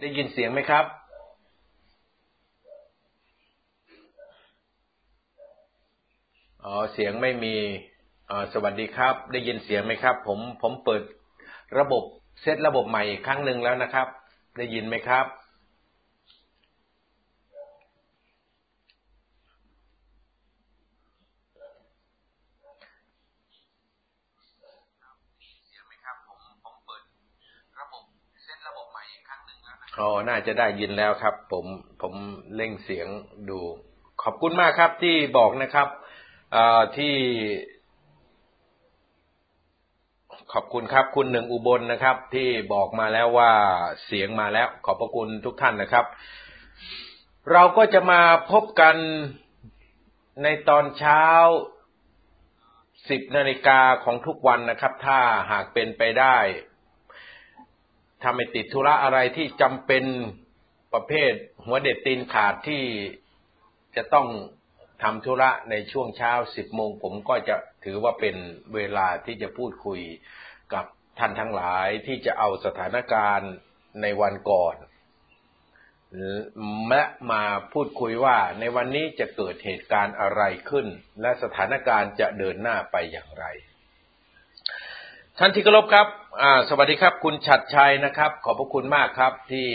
ได้ยินเสียงไหมครับ อ๋อ เสียงไม่มีอ๋อสวัสดีครับ ได้ยินเสียงไหมครับ ผม ผมเปิดระบบเซตระบบใหม่อีกครั้งหนึ่งแล้วนะครับ ได้ยินไหมครับ อ๋อน่าจะได้ยินแล้วครับ ผมผมเร่งเสียงดู ขอบคุณมากครับที่บอกนะครับที่ขอบคุณครับ คุณหนึ่งอุบลนะครับ ที่บอกมาแล้วว่าเสียงมาแล้ว ขอบพระคุณทุกท่านนะครับ เราก็จะมาพบกันในตอนเช้าสิบนาฬิกาของทุกวันนะครับ ถ้าหากเป็นไปได้ ถ้าไม่ติดธุระอะไรที่จำเป็นประเภท หัวเด็ดตีนขาดที่จะต้องทำธุระในช่วงเช้าสิบโมงผมก็จะถือว่าเป็นเวลาที่จะพูดคุยกับท่านทั้งหลายที่จะเอาสถานการณ์ในวันก่อนและมาพูดคุยว่าในวันนี้จะเกิดเหตุการณ์อะไรขึ้น และสถานการณ์จะเดินหน้าไปอย่างไร ท่านที่เคารพครับสวัสดีครับ คุณฉัดชัยนะครับ ขอบพระคุณมากครับที่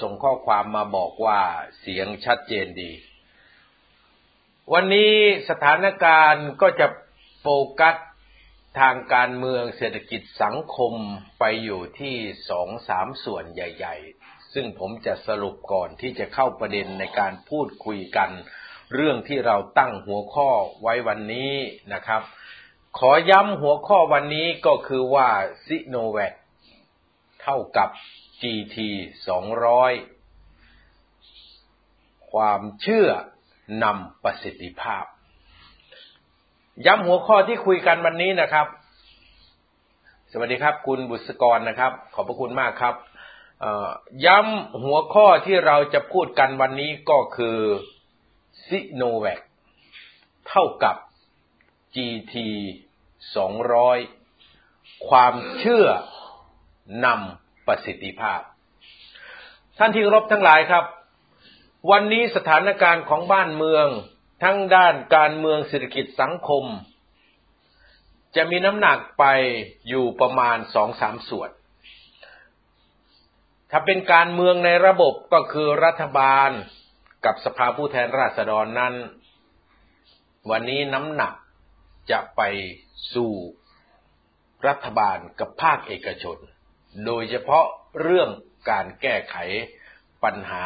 ส่งข้อความมาบอกว่าเสียงชัดเจนดี วันนี้สถานการณ์ก็จะโฟกัสทางการเมืองเศรษฐกิจสังคมไปอยู่ที่สองสามส่วนใหญ่ ๆ ซึ่งผมจะสรุปก่อนที่จะเข้าประเด็นในการพูดคุยกัน เรื่องที่เราตั้งหัวข้อไว้วันนี้นะครับ ขอย้ำหัวข้อวันนี้ก็คือว่าซิโนแวคเท่ากับ GT 200 ความเชื่อนำประสิทธิภาพ ย้ำหัวข้อที่คุยกันวันนี้นะครับ สวัสดีครับ คุณบุษกรนะครับ ขอบพระคุณมากครับ ย้ำหัวข้อที่เราจะพูดกันวันนี้ก็คือซิโนแวคเท่ากับ GT สองร้อยความเชื่อนำประสิทธิภาพ ท่านที่รบทั้งหลายครับ วันนี้สถานการณ์ของบ้านเมือง ทั้งด้านการเมืองเศรษฐกิจสังคม จะมีน้ำหนักไปอยู่ประมาณสองสามส่วน ถ้าเป็นการเมืองในระบบก็คือรัฐบาลกับสภาผู้แทนราษฎรนั้น วันนี้น้ำหนัก จะไปสู่รัฐบาลกับภาคเอกชน โดยเฉพาะเรื่องการแก้ไขปัญหา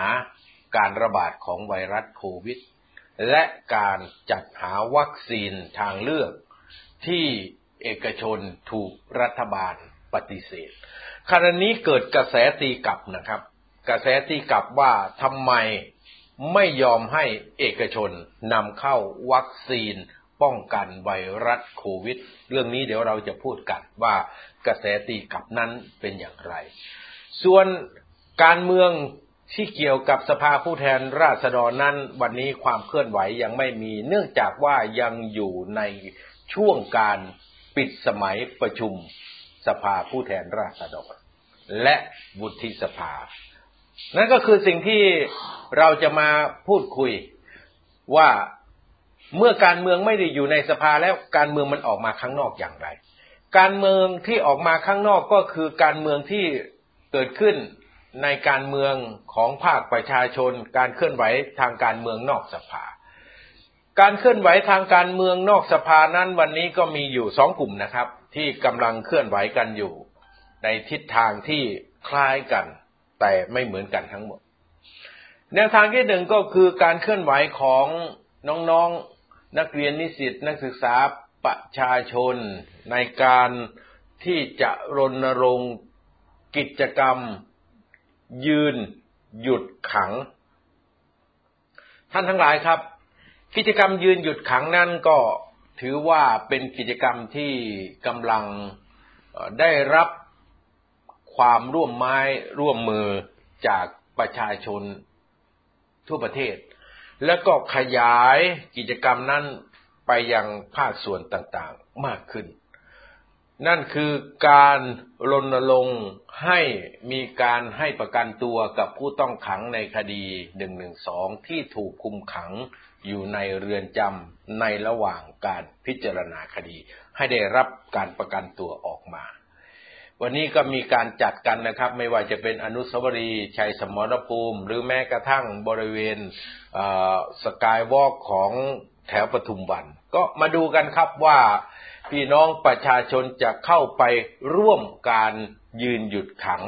การระบาดของไวรัสโควิด และการจัดหาวัคซีนทางเลือกที่เอกชนถูกรัฐบาลปฏิเสธขณะนี้เกิดกระแสตีกลับนะครับ กระแสตีกลับว่าทำไมไม่ยอมให้เอกชนนำเข้าวัคซีน ป้องกันไวรัสโควิด เรื่องนี้เดี๋ยวเราจะพูดกันว่ากระแสตีกลับนั้นเป็นอย่างไร ส่วนการเมืองที่เกี่ยวกับสภาผู้แทนราษฎรนั้น วันนี้ความเคลื่อนไหวยังไม่มี เนื่องจากว่ายังอยู่ในช่วงการปิดสมัยประชุมสภาผู้แทนราษฎร และวุฒิสภา นั่นก็คือสิ่งที่เราจะมาพูดคุยว่า เมื่อการเมืองไม่ได้อยู่ในสภาแล้วการเมืองมันออกมาข้างนอกอย่างไร การเมืองที่ออกมาข้างนอกก็คือการเมืองที่เกิดขึ้นในการเมืองของภาคประชาชน การเคลื่อนไหวทางการเมืองนอกสภา การเคลื่อนไหวทางการเมืองนอกสภานั้นวันนี้ก็มีอยู่สองกลุ่มนะครับ ที่กำลังเคลื่อนไหวกันอยู่ ในทิศทางที่คล้ายกัน แต่ไม่เหมือนกันทั้งหมด แนวทางที่หนึ่งก็คือการเคลื่อนไหวของน้อง นักเรียนนิสิตนักศึกษาประชาชน ในการที่จะรณรงค์กิจกรรม ยืน หยุดขัง ท่านทั้งหลายครับ กิจกรรมยืนหยุดขังนั่นก็ถือว่าเป็นกิจกรรมที่กำลังได้รับความร่วมไม้ร่วมมือจากประชาชนทั่วประเทศ แล้วก็ขยายกิจกรรมนั้นไปยังภาคส่วนต่างๆมากขึ้น นั่นคือการรณรงค์ให้มีการให้ประกันตัวกับผู้ต้องขังในคดี 112 ที่ถูกคุมขังอยู่ในเรือนจำในระหว่างการพิจารณาคดี ให้ได้รับการประกันตัวออกมา วันนี้ก็มีการจัดกันนะครับ ไม่ว่าจะเป็นอนุสาวรีย์ชัยสมรภูมิ หรือแม้กระทั่งบริเวณสกายวอล์กของแถวปทุมวัน ก็มาดูกันครับว่าพี่น้องประชาชนจะเข้าไปร่วมการยืนหยุดขัง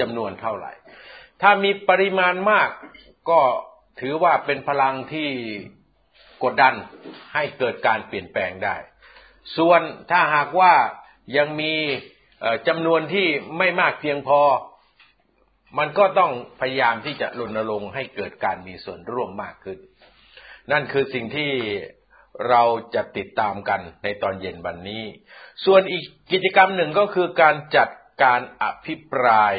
จำนวนเท่าไหร่ ถ้ามีปริมาณมากก็ถือว่าเป็นพลังที่กดดันให้เกิดการเปลี่ยนแปลงได้ ส่วนถ้าหากว่า ยังมีจำนวนที่ไม่มากเพียงพอ มันก็ต้องพยายามที่จะรณรงค์ให้เกิดการมีส่วนร่วมมากขึ้น นั่นคือสิ่งที่เราจะติดตามกันในตอนเย็นวันนี้ ส่วนอีกกิจกรรมหนึ่งก็คือการจัดการอภิปราย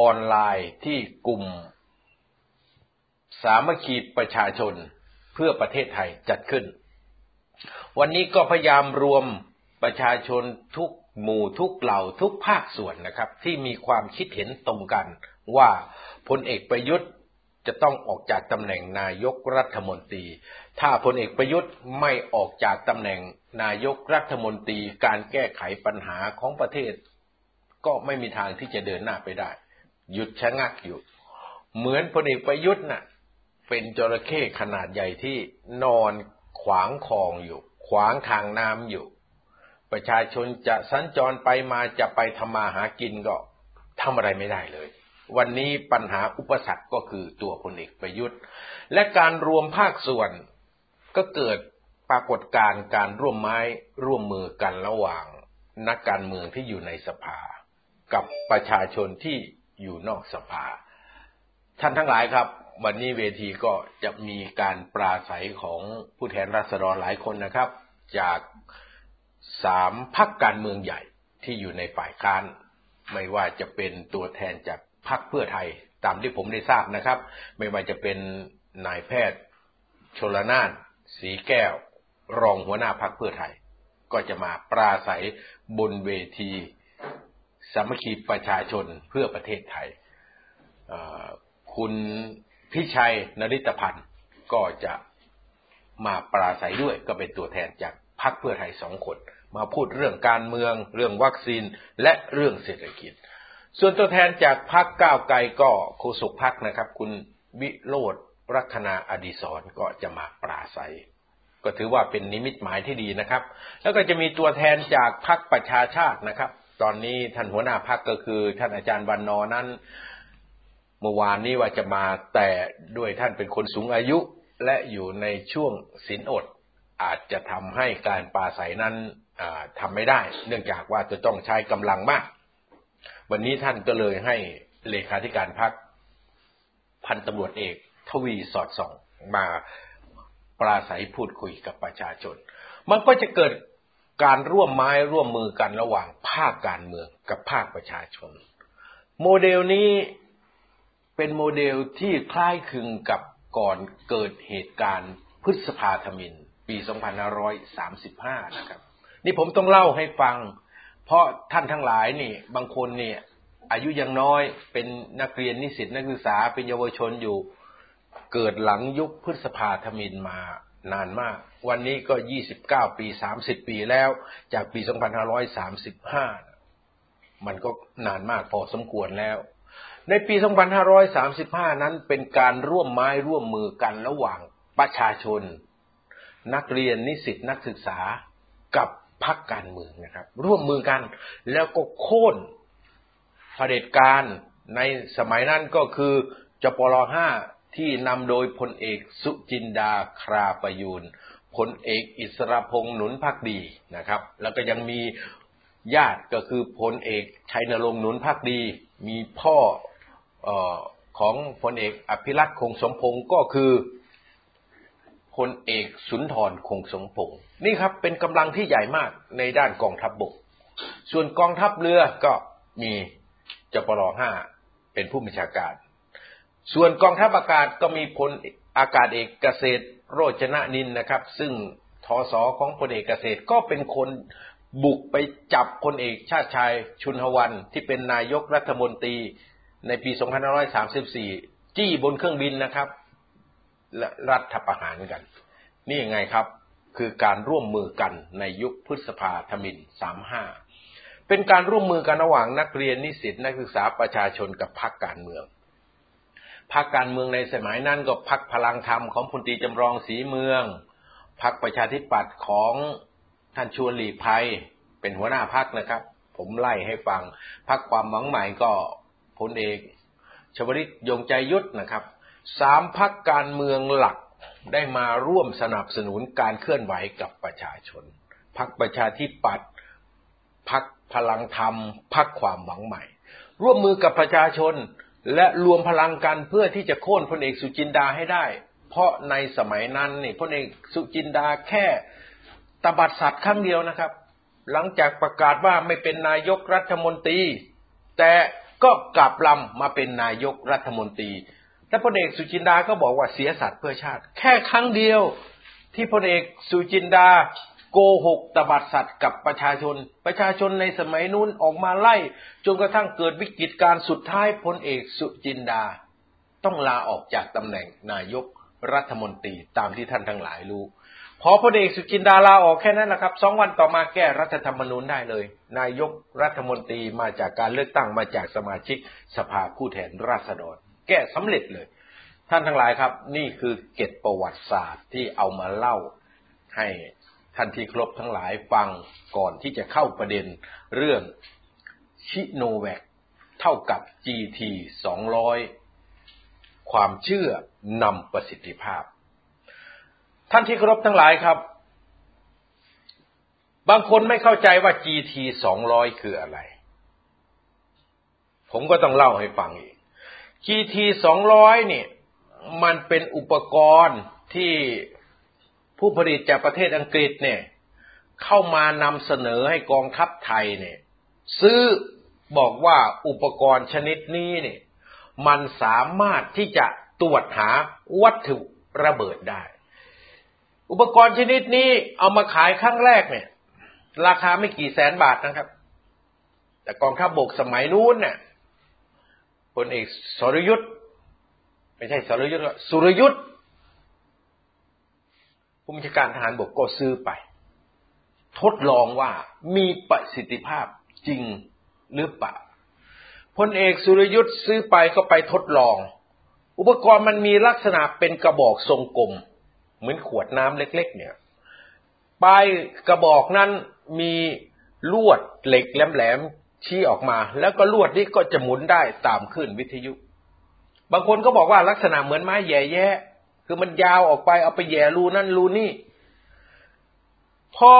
ออนไลน์ที่กลุ่ม สามัคคีประชาชนเพื่อประเทศไทยจัดขึ้น วันนี้ก็พยายามรวม ประชาชนทุกหมู่ทุกเหล่าทุกภาคส่วนนะครับ ที่มีความคิดเห็นตรงกันว่าพลเอกประยุทธ์จะต้องออกจากตำแหน่งนายกรัฐมนตรี ถ้าพลเอกประยุทธ์ไม่ออกจากตำแหน่งนายกรัฐมนตรี การแก้ไขปัญหาของประเทศ ก็ไม่มีทางที่จะเดินหน้าไปได้ หยุดชะงักอยู่ เหมือนพลเอกประยุทธ์น่ะ เป็นจระเข้ขนาดใหญ่ที่นอนขวางคลองอยู่ ขวางทางน้ำอยู่ ประชาชนจะสัญจรไปมาจะไปทำมาหากินก็ทำอะไรไม่ได้เลย วันนี้ปัญหาอุปสรรคก็คือตัวพลเอกประยุทธ์ และการรวมภาคส่วนก็เกิดปรากฏการณ์การร่วมไม้ร่วมมือกันระหว่างนักการเมืองที่อยู่ในสภา กับประชาชนที่อยู่นอกสภา ท่านทั้งหลายครับ วันนี้เวทีก็จะมีการปราศัยของผู้แทนราษฎรหลายคนนะครับ จาก สามพักการเมืองใหญ่ที่อยู่ในฝ่ายค้าน ไม่ว่าจะเป็นตัวแทนจากพักเพื่อไทย ตามที่ผมได้ทราบนะครับ ไม่ว่าจะเป็นนายแพทย์ ชลนานสีแก้ว รองหัวหน้าพักเพื่อไทย ก็จะมาปราศัยบนเวทีสามัคคีประชาชนเพื่อประเทศไทย คุณพิชัยนริตพันธ์ก็จะมาปราศัยด้วยก็เป็นตัวแทนจาก พรรคเพื่อไทยสองคน มาพูดเรื่องการเมือง เรื่องวัคซีนและเรื่องเศรษฐกิจ ส่วนตัวแทนจากพรรคก้าวไกลก็โฆษกพรรคนะครับ คุณวิโรธรัคนาอดีศรก็จะมาปราศัย ก็ถือว่าเป็นนิมิตหมายที่ดีนะครับ แล้วก็จะมีตัวแทนจากพรรคประชาชาตินะครับ ตอนนี้ท่านหัวหน้าพรรคก็คือ ท่านอาจารย์วันนอนั้นเมื่อวานนี้ว่าจะมาแต่ด้วยท่านเป็นคนสูงอายุและอยู่ในช่วงศีลอด อาจจะทำให้การปราศัยนั้นทำไม่ได้ เนื่องจากว่าจะต้องใช้กำลังมาก วันนี้ท่านก็เลยให้เลขาธิการพักพันตำรวจเอก ทวีสอดส่องมาปราศัยพูดคุยกับประชาชน มันก็จะเกิดการร่วมไม้ร่วมมือกันระหว่างภาคการเมืองกับภาคประชาชน โมเดลนี้เป็นโมเดลที่คล้ายคลึงกับก่อนเกิดเหตุการณ์พฤษภาธมิน ปี 2535 นะครับ นี่ผมต้องเล่าให้ฟัง เพราะท่านทั้งหลายนี่ บางคนเนี่ย อายุยังน้อยเป็นนักเรียนนิสิตนักศึกษาเป็นเยาวชนอยู่ เกิดหลังยุคพฤษภาธมินมานานมาก วันนี้ก็ 29 ปี 30 ปีแล้วจากปี 2535 มันก็นานมากพอสมควรแล้วในปี 2535 นั้นเป็นการร่วมไม้ร่วมมือกันระหว่างประชาชน นักเรียนนิสิตนักศึกษากับพักการเมืองนะครับ ร่วมมือกันแล้วก็โค่นเผด็จการในสมัยนั้นก็คือจปรห้าที่นำโดยพลเอกสุจินดาคราประยูนพลเอกอิสระพงษ์หนุนพักดีนะครับ แล้วก็ยังมีญาติก็คือพลเอกชัยนรงค์หนุนพักดี มีพ่ออของพลเอกอภิรัตคงสมพงศ์ก็คือ ลเอกสุนทรคงสมพงศ์นี่ครับเป็นกำลังที่ใหญ่มากในด้านกองทัพบบก ส่วนกองทัพเรือก็มีจปรห้าเป็นผู้บัญชาการ ส่วนกองทัพอากาศก็มีพลอากาศเอกเกษตรโรจนะนินนะครับ ซึ่งทอสอของพลเอกเกษตรก็เป็นคนบุกไปจับพลเอกชาติชายชุนหวันที่เป็นนายกรัฐมนตรีในปี 2534 จี้บนเครื่องบินนะครับและรัฐประหารกัน นี่ยังไงครับ คือการร่วมมือกันในยุคพฤษภาธมิน35เป็นการร่วมมือกันระหว่างนักเรียนนิสิตนักศึกษาประชาชนกับพรรคการเมืองพรรคการเมืองในสมัยนั้นก็พรรคพลังธรรมของพลตรีจำลองสีเมืองพรรคประชาธิปัตย์ของท่านชวนหลีกภัยเป็นหัวหน้าพรรคนะครับ ผมไล่ให้ฟังพรรคความหวังใหม่ก็พลเอกชวริตยงใจยุทธนะครับสามพรรคการเมืองหลัก ได้มาร่วมสนับสนุนการเคลื่อนไหวกับประชาชนพรรคประชาธิปัตย์พรรคพลังธรรมพรรคความหวังใหม่ ร่วมมือกับประชาชนและรวมพลังกันเพื่อที่จะโค่นพลเอกสุจินดาให้ได้ เพราะในสมัยนั้นนี่พลเอกสุจินดาแค่ตบัดสัตว์ครั้งเดียวนะครับ หลังจากประกาศว่าไม่เป็นนายกรัฐมนตรี แต่ก็กลับลำมาเป็นนายกรัฐมนตรี และพลเอกสุจินดาก็บอกว่าเสียสัตว์เพื่อชาติ แค่ครั้งเดียวที่พลเอกสุจินดาโกหกตบัดสัตว์กับประชาชน ประชาชนในสมัยนู้นออกมาไล่ จนกระทั่งเกิดวิกฤตการสุดท้ายพลเอกสุจินดา ต้องลาออกจากตำแหน่งนายกรัฐมนตรีตามที่ท่านทั้งหลายรู้ พอพลเอกสุจินดาลาออกแค่นั้นแหละครับสองวันต่อมาแก้รัฐธรรมนูญได้เลย นายกรัฐมนตรีมาจากการเลือกตั้งมาจากสมาชิกสภาผู้แทนราษฎร แก้สำเร็จเลย ท่านทั้งหลายครับ นี่คือเกตประวัติศาสตร์ที่เอามาเล่าให้ท่านที่ครบทั้งหลายฟังก่อนที่จะเข้าประเด็นเรื่องชิโนแวคเท่ากับ GT 200 ความเชื่อนำประสิทธิภาพ ท่านที่เคารพทั้งหลายครับ บางคนไม่เข้าใจว่า GT 200 คืออะไร ผมก็ต้องเล่าให้ฟังอีก GT 200เนี่ย มันเป็นอุปกรณ์ที่ผู้ผลิตจากประเทศอังกฤษเนี่ย เข้ามานำเสนอให้กองทัพไทยเนี่ย ซื้อบอกว่าอุปกรณ์ชนิดนี้เนี่ย มันสามารถที่จะตรวจหาวัตถุระเบิดได้ อุปกรณ์ชนิดนี้เอามาขายครั้งแรกเนี่ย ราคาไม่กี่แสนบาทนะครับ แต่กองทัพบบกสมัยนู้นเนี่ย พลเอกสรยุทธ์ไม่ใช่สรยุทธ์สุรยุทธ์ผู้บัญชาการทหารบกก็ซื้อไป ทดลองว่ามีประสิทธิภาพจริงหรือเปล่าพลเอกสุรยุทธ์ซื้อไปก็ไปทดลอง อุปกรณ์มันมีลักษณะเป็นกระบอกทรงกลม เหมือนขวดน้ำเล็ก ๆ เนี่ยปลายกระบอกนั้นมีลวดเหล็กแหลม ชี้ออกมา แล้วก็ลวดนี้ก็จะหมุนได้ตามขึ้นวิทยุ บางคนก็บอกว่าลักษณะเหมือนไม้แย่แย่คือมันยาวออกไปเอาไปแย่รูนั่นรูนี่ พอ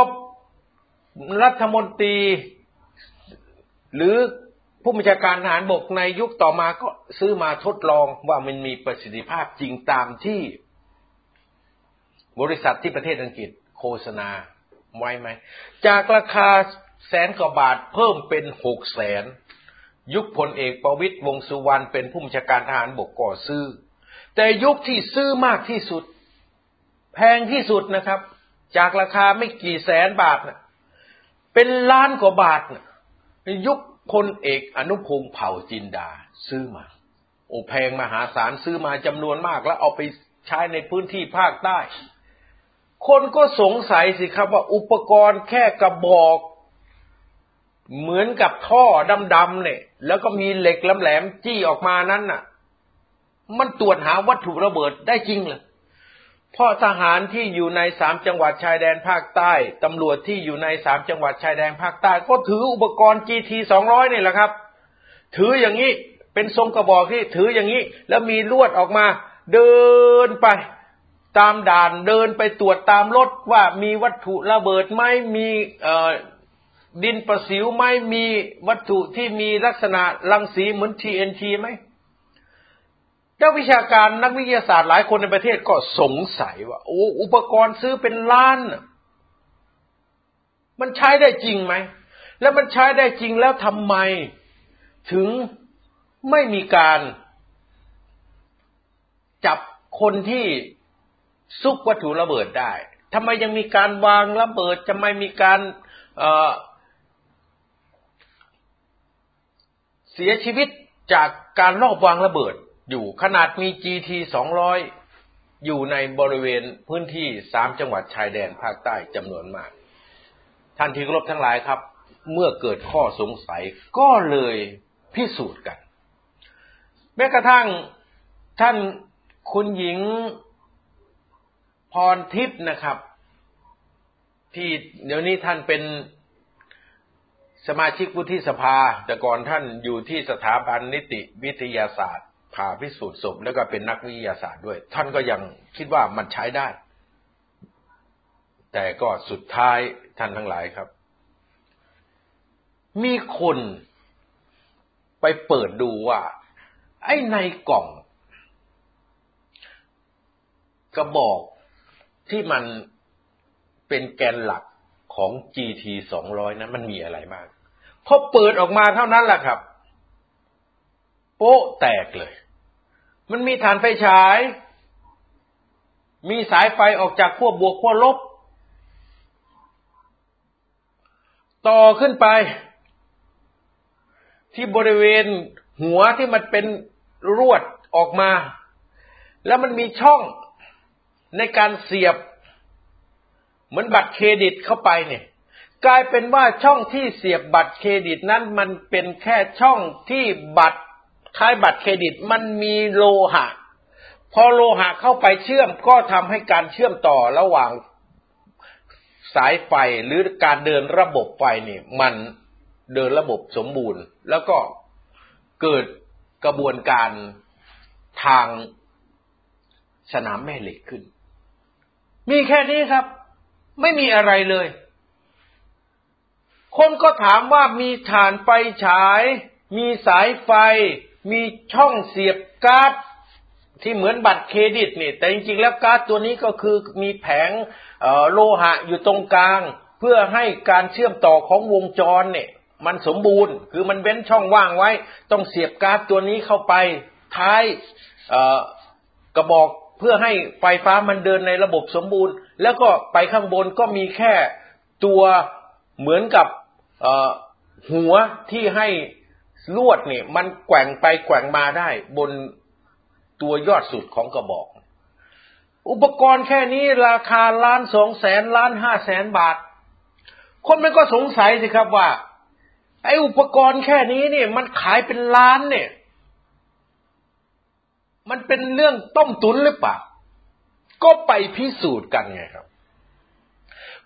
รัฐมนตรี หรือผู้บัญชาการทหารบกในยุคต่อมาก็ซื้อมาทดลองว่ามันมีประสิทธิภาพจริงตามที่บริษัทที่ประเทศอังกฤษโฆษณาไว้ไหม จากราคา แสนกว่าบาทเพิ่มเป็นหกแสน ยุคพลเอกประวิตยวงสุวรรณเป็นผู้บัญชาการทหารบกก่อซื้อ แต่ยุคที่ซื้อมากที่สุด แพงที่สุดนะครับ จากราคาไม่กี่แสนบาทนะเป็นล้านกว่าบาทนะยุคพลเอกอนุพงศ์เผ่าจินดาซื้อมา โอ้แพงมหาศาลซื้อมาจำนวนมากแล้วเอาไปใช้ในพื้นที่ภาคใต้ คนก็สงสัยสิครับว่าอุปกรณ์แค่กระบอก เหมือนกับท่อดำๆเนี่ย แล้วก็มีเหล็กแหลมๆจี้ออกมานั้นน่ะ มันตรวจหาวัตถุระเบิดได้จริงเลยเพราะทหารที่อยู่ในสามจังหวัดชายแดนภาคใต้ตำรวจที่อยู่ในสามจังหวัดชายแดนภาคใต้ก็ถืออุปกรณ์ GT สองร้อยนี่แหละครับ ถืออย่างนี้เป็นทรงกระบอกที่ถืออย่างนี้ แล้วมีลวดออกมา เดินไป ตามด่านเดินไปตรวจตามรถว่ามีวัตถุระเบิดไหมมี ดินประสิวไหมมีวัตถุที่มีลักษณะรังสีเหมือน TNT ไหมนักวิชาการนักวิทยาศาสตร์หลายคนในประเทศก็สงสัยว่าโอ้อุปกรณ์ซื้อเป็นล้าน มันใช้ได้จริงไหม แล้วมันใช้ได้จริงแล้วทำไม ถึงไม่มีการจับคนที่ซุกวัตถุระเบิดได้ทำไมยังมีการวางระเบิดจะไม่มีการ เสียชีวิตจากการลอบวางระเบิดอยู่ขนาดมี GT 200 อยู่ในบริเวณพื้นที่สามจังหวัดชายแดนภาคใต้จำนวนมาก ท่านที่เคารพทั้งหลายครับ เมื่อเกิดข้อสงสัยก็เลยพิสูจน์กัน แม้กระทั่งท่านคุณหญิงพรทิพย์นะครับ ที่เดี๋ยวนี้ท่านเป็น สมาชิกวุฒิสภา แต่ก่อนท่านอยู่ที่สถาบันนิติวิทยาศาสตร์ผ่าพิสูจน์ศพแล้วก็เป็นนักวิทยาศาสตร์ด้วย ท่านก็ยังคิดว่ามันใช้ได้ แต่ก็สุดท้ายท่านทั้งหลายครับ มีคนไปเปิดดูว่า ไอ้ในกล่อง กระบอกที่มันเป็นแกนหลัก ของ GT 200นั้นมันมีอะไรบ้างพอเปิดออกมาเท่านั้นแหละครับ โป๊ะแตกเลย มันมีฐานไฟฉาย มีสายไฟออกจากขั้วบวกขั้วลบ ต่อขึ้นไป ที่บริเวณหัวที่มันเป็นรวดออกมา แล้วมันมีช่องในการเสียบ เหมือนบัตรเครดิตเข้าไปเนี่ย กลายเป็นว่าช่องที่เสียบบัตรเครดิตนั้นมันเป็นแค่ช่องที่บัตรคล้ายบัตรเครดิตมันมีโลหะ พอโลหะเข้าไปเชื่อมก็ทำให้การเชื่อมต่อระหว่างสายไฟหรือการเดินระบบไฟนี่มันเดินระบบสมบูรณ์ แล้วก็เกิดกระบวนการทางสนามแม่เหล็กขึ้น มีแค่นี้ครับ ไม่มีอะไรเลย คนก็ถามว่ามีฐานไฟฉาย มีสายไฟ มีช่องเสียบการ์ดที่เหมือนบัตรเครดิตนี่ แต่จริงๆแล้วการ์ดตัวนี้ก็คือมีแผงโลหะอยู่ตรงกลาง เพื่อให้การเชื่อมต่อของวงจรเนี่ย มันสมบูรณ์ คือมันเว้นช่องว่างไว้ ต้องเสียบการ์ดตัวนี้เข้าไปท้ายกระบอก เพื่อให้ไฟฟ้ามันเดินในระบบสมบูรณ์ แล้วก็ไปข้างบนก็มีแค่ตัวเหมือนกับหัวที่ให้ลวดเนี่ยมันแกว่งไปแกว่งมาได้บนตัวยอดสุดของกระบอก อุปกรณ์แค่นี้ราคาล้านสองแสนล้านห้าแสนบาท คนมันก็สงสัยสิครับว่า ไอ้อุปกรณ์แค่นี้เนี่ยมันขายเป็นล้านเนี่ย มันเป็นเรื่องต้มตุนหรือเปล่า ก็ไปพิสูจน์กันไงครับ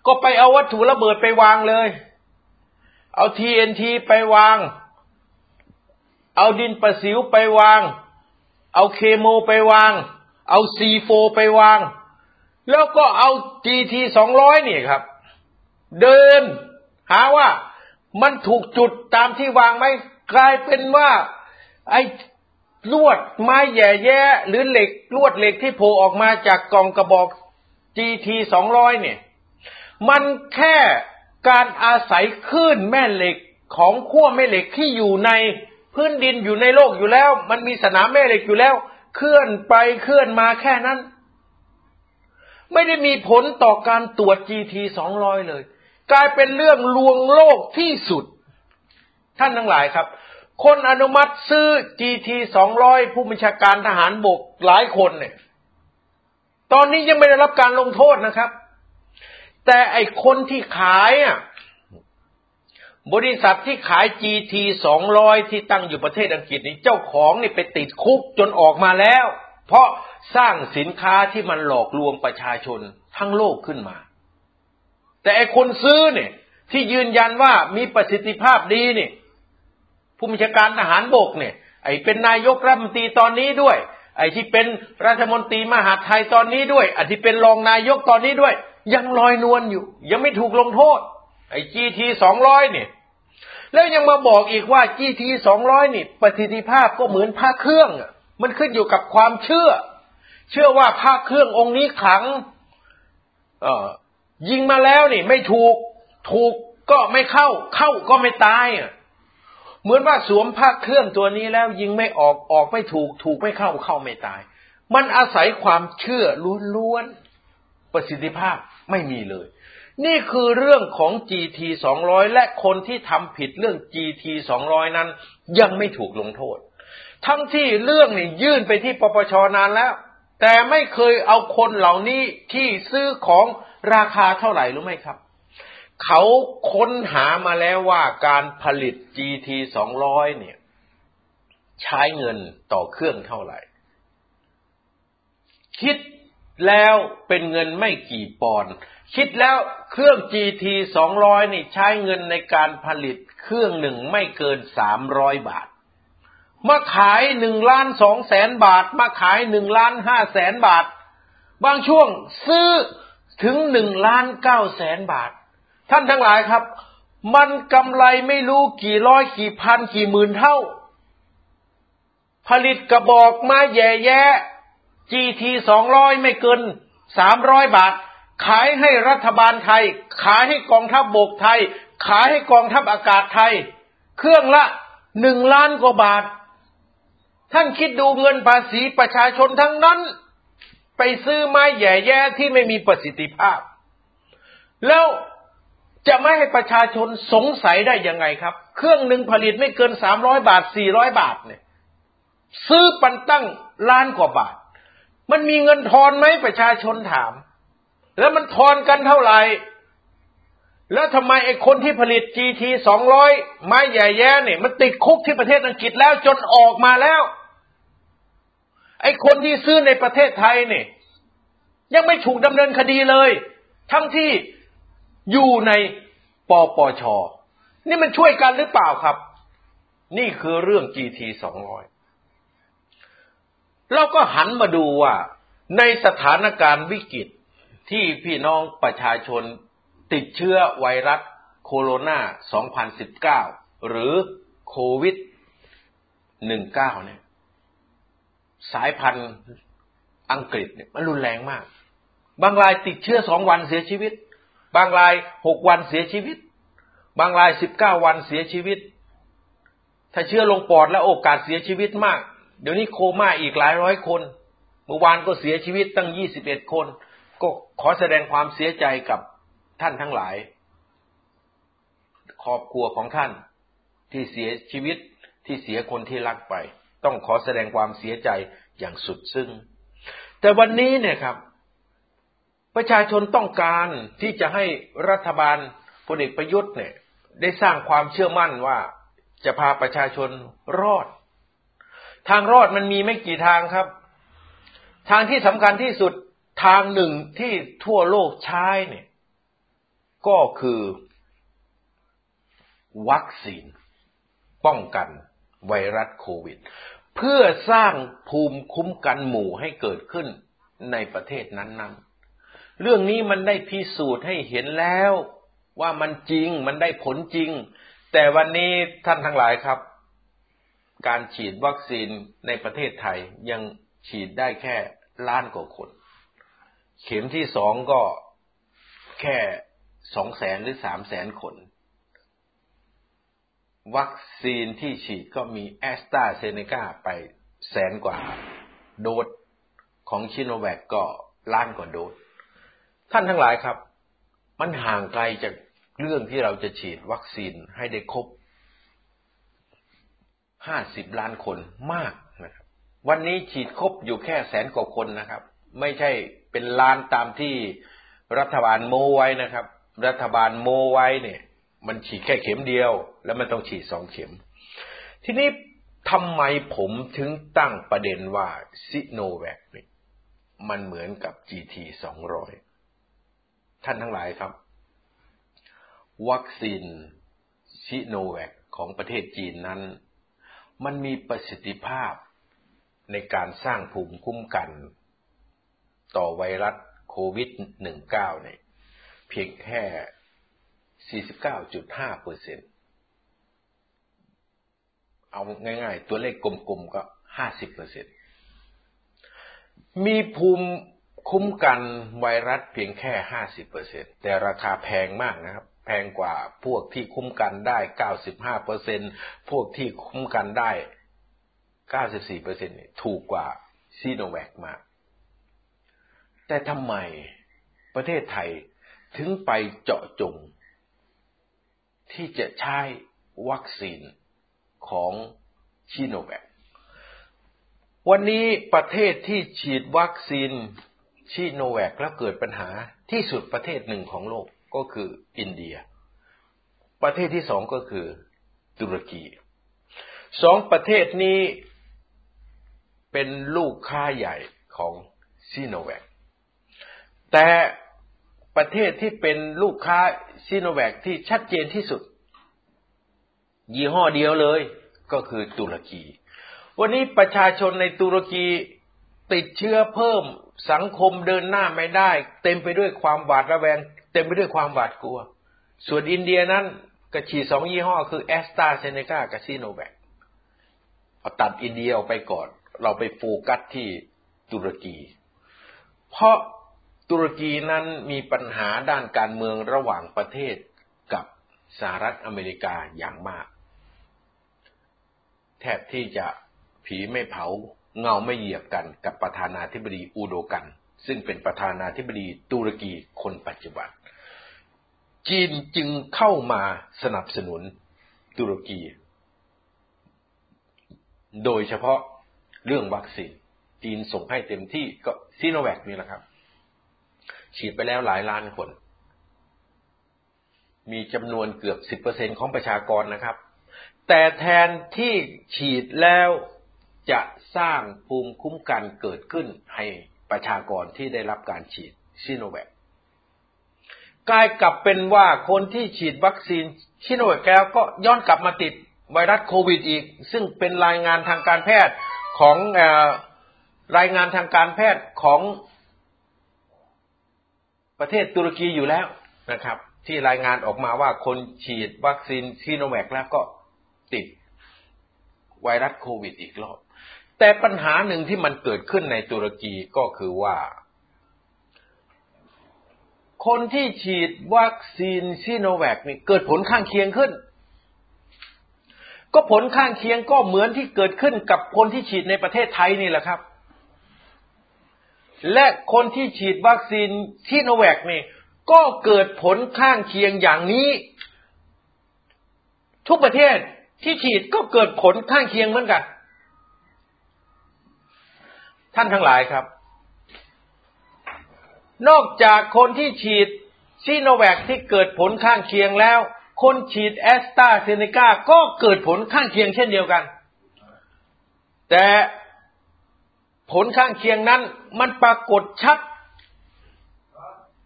ก็ไปเอาวัตถุระเบิดไปวางเลย เอา TNT ไปวาง เอาดินประสิวไปวาง เอาเคโมไปวาง เอา C4 ไปวาง แล้วก็เอา GT 200นี่ครับ เดิน หาว่ามันถูกจุดตามที่วางไหมกลายเป็นว่า ไอ้ ลวดไม้แย่แย่หรือเหล็กลวดเหล็กที่โผล่ออกมาจากกล่องกระบอก GT สองร้อยเนี่ย มันแค่การอาศัยคลื่นแม่เหล็กของขั้วแม่เหล็กที่อยู่ในพื้นดินอยู่ในโลกอยู่แล้ว มันมีสนามแม่เหล็กอยู่แล้ว เคลื่อนไปเคลื่อนมาแค่นั้น ไม่ได้มีผลต่อการตรวจ GT สองร้อยเลย กลายเป็นเรื่องลวงโลกที่สุด ท่านทั้งหลายครับ คนอนุมัติซื้อ GT สองร้อยผู้บัญชาการทหารบกหลายคนเนี่ย ตอนนี้ยังไม่ได้รับการลงโทษนะครับ แต่ไอคนที่ขายอะบริษัทที่ขาย GT สองร้อยที่ตั้งอยู่ประเทศอังกฤษนี่เจ้าของนี่ไปติดคุกจนออกมาแล้ว เพราะสร้างสินค้าที่มันหลอกลวงประชาชนทั้งโลกขึ้นมา แต่ไอคนซื้อเนี่ย ที่ยืนยันว่ามีประสิทธิภาพดีเนี่ย ผู้บัญชาการทหารบกเนี่ย ไอ้เป็นนายกรัฐมนตรีตอนนี้ด้วย ไอ้ที่เป็นรัฐมนตรีมหาไทยตอนนี้ด้วยไอ้ที่เป็นรองนายกตอนนี้ด้วย ยังลอยนวลอยู่ ยังไม่ถูกลงโทษ ไอ้ GT สองร้อยเนี่ย แล้วยังมาบอกอีกว่า GT สองร้อยนี่ ประสิทธิภาพก็เหมือนพระเครื่องมันขึ้นอยู่กับความเชื่อ เชื่อว่าพระเครื่ององค์นี้ขัง เออยิงมาแล้วนี่ ไม่ถูก ถูกก็ไม่เข้า เข้าก็ไม่ตายอะ เหมือนว่าสวมผ้าเครื่องตัวนี้แล้วยิงไม่ออกออกไม่ถูก ถูกไม่เข้าเข้าไม่ตาย มันอาศัยความเชื่อล้วนๆประสิทธิภาพไม่มีเลย นี่คือเรื่องของ GT 200 และคนที่ทำผิดเรื่อง GT 200 นั้น ยังไม่ถูกลงโทษ ทั้งที่เรื่องนี่ยื่นไปที่ปปชนานแล้ว แต่ไม่เคยเอาคนเหล่านี้ที่ซื้อของราคาเท่าไหร่รู้ไหมครับ เขาค้นหามาแล้วว่าการผลิต GT 200 เนี่ย ใช้เงินต่อเครื่องเท่าไหร่ คิดแล้วเป็นเงินไม่กี่ปอนด์คิดแล้วเครื่อง GT 200 นี่ใช้เงินในการผลิตเครื่องหนึ่งไม่เกิน 300 บาท มาขายหนึ่งล้านสองแสนบาท มาขายหนึ่งล้านห้าแสนบาท บางช่วงซื้อถึงหนึ่งล้านเก้าแสนบาท ท่านทั้งหลายครับ มันกำไรไม่รู้กี่ร้อยกี่พันกี่หมื่นเท่า ผลิตกระบอกมาแย่แย่ GT สองร้อยไม่เกินสามร้อยบาท ขายให้รัฐบาลไทย ขายให้กองทัพบบกไทย ขายให้กองทัพอากาศไทย เครื่องละหนึ่งล้านกว่าบาท ท่านคิดดูเงินภาษีประชาชนทั้งนั้น ไปซื้อไม้แย่แย่ที่ไม่มีประสิทธิภาพ แล้ว จะไม่ให้ประชาชนสงสัยได้ยังไงครับ เครื่องหนึ่งผลิตไม่เกินสามร้อยบาทสี่ร้อยบาทเนี่ย ซื้อปันตั้งล้านกว่าบาท มันมีเงินทอนไหมประชาชนถาม แล้วมันทอนกันเท่าไหร่ แล้วทำไมไอ้คนที่ผลิต GT สองร้อยไม้ใหญ่แย่เนี่ย มันติดคุกที่ประเทศอังกฤษแล้วจนออกมาแล้ว ไอ้คนที่ซื้อในประเทศไทยเนี่ย ยังไม่ถูกดำเนินคดีเลย ทั้งที่ อยู่ในปปช นี่มันช่วยกันหรือเปล่าครับ นี่คือเรื่อง GT สองร้อยเราก็หันมาดูว่า ในสถานการณ์วิกฤตที่พี่น้องประชาชนติดเชื้อไวรัสโคโรนา 2019 หรือโควิด 19 เนี่ย สายพันธุ์อังกฤษเนี่ยมันรุนแรงมาก บางรายติดเชื้อสองวันเสียชีวิต บางรายหกวันเสียชีวิต บางรายสิบเก้าวันเสียชีวิต ถ้าเชื้อลงปอดแล้วโอกาสเสียชีวิตมาก เดี๋ยวนี้โคม่าอีกหลายร้อยคน เมื่อวานก็เสียชีวิตตั้งยี่สิบเอ็ดคน ก็ขอแสดงความเสียใจกับท่านทั้งหลาย ครอบครัวของท่านที่เสียชีวิตที่เสียคนที่รักไป ต้องขอแสดงความเสียใจอย่างสุดซึ้งแต่วันนี้เนี่ยครับ ประชาชนต้องการที่จะให้รัฐบาลพลเอกประยุทธ์เนี่ย ได้สร้างความเชื่อมั่นว่าจะพาประชาชนรอด ทางรอดมันมีไม่กี่ทางครับ ทางที่สำคัญที่สุดทางหนึ่งที่ทั่วโลกใช้เนี่ย ก็คือวัคซีน ป้องกันไวรัสโควิด เพื่อสร้างภูมิคุ้มกันหมู่ให้เกิดขึ้นในประเทศนั้นๆ เรื่องนี้มันได้พิสูจน์ให้เห็นแล้ว ว่ามันจริงมันได้ผลจริง แต่วันนี้ท่านทั้งหลายครับ การฉีดวัคซีนในประเทศไทยยังฉีดได้แค่ล้านกว่าคน เข็มที่สองก็แค่สองแสนหรือสามแสนคน วัคซีนที่ฉีดก็มีแอสตราเซเนกาไปแสนกว่าโดสของชิโนแวคก็ล้านกว่าโดส ท่านทั้งหลายครับ มันห่างไกลจากเรื่องที่เราจะฉีดวัคซีนให้ได้ครบห้าสิบล้านคนมากนะครับวันนี้ฉีดครบอยู่แค่แสนกว่าคนนะครับ ไม่ใช่เป็นล้านตามที่รัฐบาลโมไว้นะครับ รัฐบาลโมไว้เนี่ย มันฉีดแค่เข็มเดียว แล้วมันต้องฉีดสองเข็ม ทีนี้ทำไมผมถึงตั้งประเด็นว่าซิโนแวคนี่มันเหมือนกับ GT สองร้อย ท่านทั้งหลายครับ วัคซีนซิโนแวคของประเทศจีนนั้น มันมีประสิทธิภาพในการสร้างภูมิคุ้มกัน ต่อไวรัสโควิด -19 เนี่ยเพียงแค่ 49.5เปอร์เซ็นต์เอาง่ายๆ ตัวเลขกลมๆก็ 50เปอร์เซ็นต์มีภูมิ คุ้มกันไวรัสเพียงแค่50เปอร์เซ็นต์แต่ราคาแพงมากนะครับ แพงกว่าพวกที่คุ้มกันได้95เปอร์เซ็นพวกที่คุ้มกันได้94เปอร์เซ็นต์ถูกกว่าซีโนแวคมาก แต่ทำไมประเทศไทยถึงไปเจาะจง ที่จะใช้วัคซีนของชิโนแวควันนี้ประเทศที่ฉีดวัคซีน ชิโนแวคแล้วเกิดปัญหาที่สุดประเทศหนึ่งของโลกก็คืออินเดีย ประเทศที่สองก็คือตุรกีสองประเทศนี้เป็นลูกค้าใหญ่ของซีโนแวคแต่ประเทศที่เป็นลูกค้าซีโนแวคที่ชัดเจนที่สุด ยี่ห้อเดียวเลยก็คือตุรกี วันนี้ประชาชนในตุรกี ติดเชื้อเพิ่มสังคมเดินหน้าไม่ได้ เต็มไปด้วยความหวาดระแวง เต็มไปด้วยความหวาดกลัว ส่วนอินเดียนั้นก็ฉีดสองยี่ห้อคือแอสตราเซเนกากับซีโนแวคพอตัดอินเดียออกไปก่อน เราไปโฟกัสที่ตุรกี เพราะตุรกีนั้นมีปัญหาด้านการเมืองระหว่างประเทศกับสหรัฐอเมริกาอย่างมาก แทบที่จะผีไม่เผา เงาไม่เหยียบกันกับประธานาธิบดีอูโดกัน ซึ่งเป็นประธานาธิบดีตุรกีคนปัจจุบัน จีนจึงเข้ามาสนับสนุนตุรกี โดยเฉพาะเรื่องวัคซีนจีนส่งให้เต็มที่ก็ซีโนแวคนี่แหละครับ ฉีดไปแล้วหลายล้านคน มีจำนวนเกือบสิบเปอร์เซ็นของประชากรนะครับ แต่แทนที่ฉีดแล้วจะ สร้างภูมิคุ้มกันเกิดขึ้นให้ประชากรที่ได้รับการฉีดซิโนแวคกลายกลับเป็นว่าคนที่ฉีดวัคซีนซิโนแวคแล้วก็ย้อนกลับมาติดไวรัสโควิดอีก ซึ่งเป็นรายงานทางการแพทย์ของอรายงานทางการแพทย์ของประเทศตุรกีอยู่แล้วนะครับ ที่รายงานออกมาว่าคนฉีดวัคซีนซีโนแวคแล้วก็ติดไวรัสโควิดอีกรอบ แต่ปัญหาหนึ่งที่มันเกิดขึ้นในตุรกีก็คือว่า คนที่ฉีดวัคซีนซีโนแวคนี่เกิดผลข้างเคียงขึ้น ก็ผลข้างเคียงก็เหมือนที่เกิดขึ้นกับคนที่ฉีดในประเทศไทยนี่แหละครับ และคนที่ฉีดวัคซีนซีโนแวคนี่ก็เกิดผลข้างเคียงอย่างนี้ ทุกประเทศที่ฉีดก็เกิดผลข้างเคียงเหมือนกัน ท่านทั้งหลายครับ นอกจากคนที่ฉีดซีโนแวคที่เกิดผลข้างเคียงแล้ว คนฉีดแอสตราเซเนกาก็เกิดผลข้างเคียงเช่นเดียวกัน แต่ผลข้างเคียงนั้นมันปรากฏชัด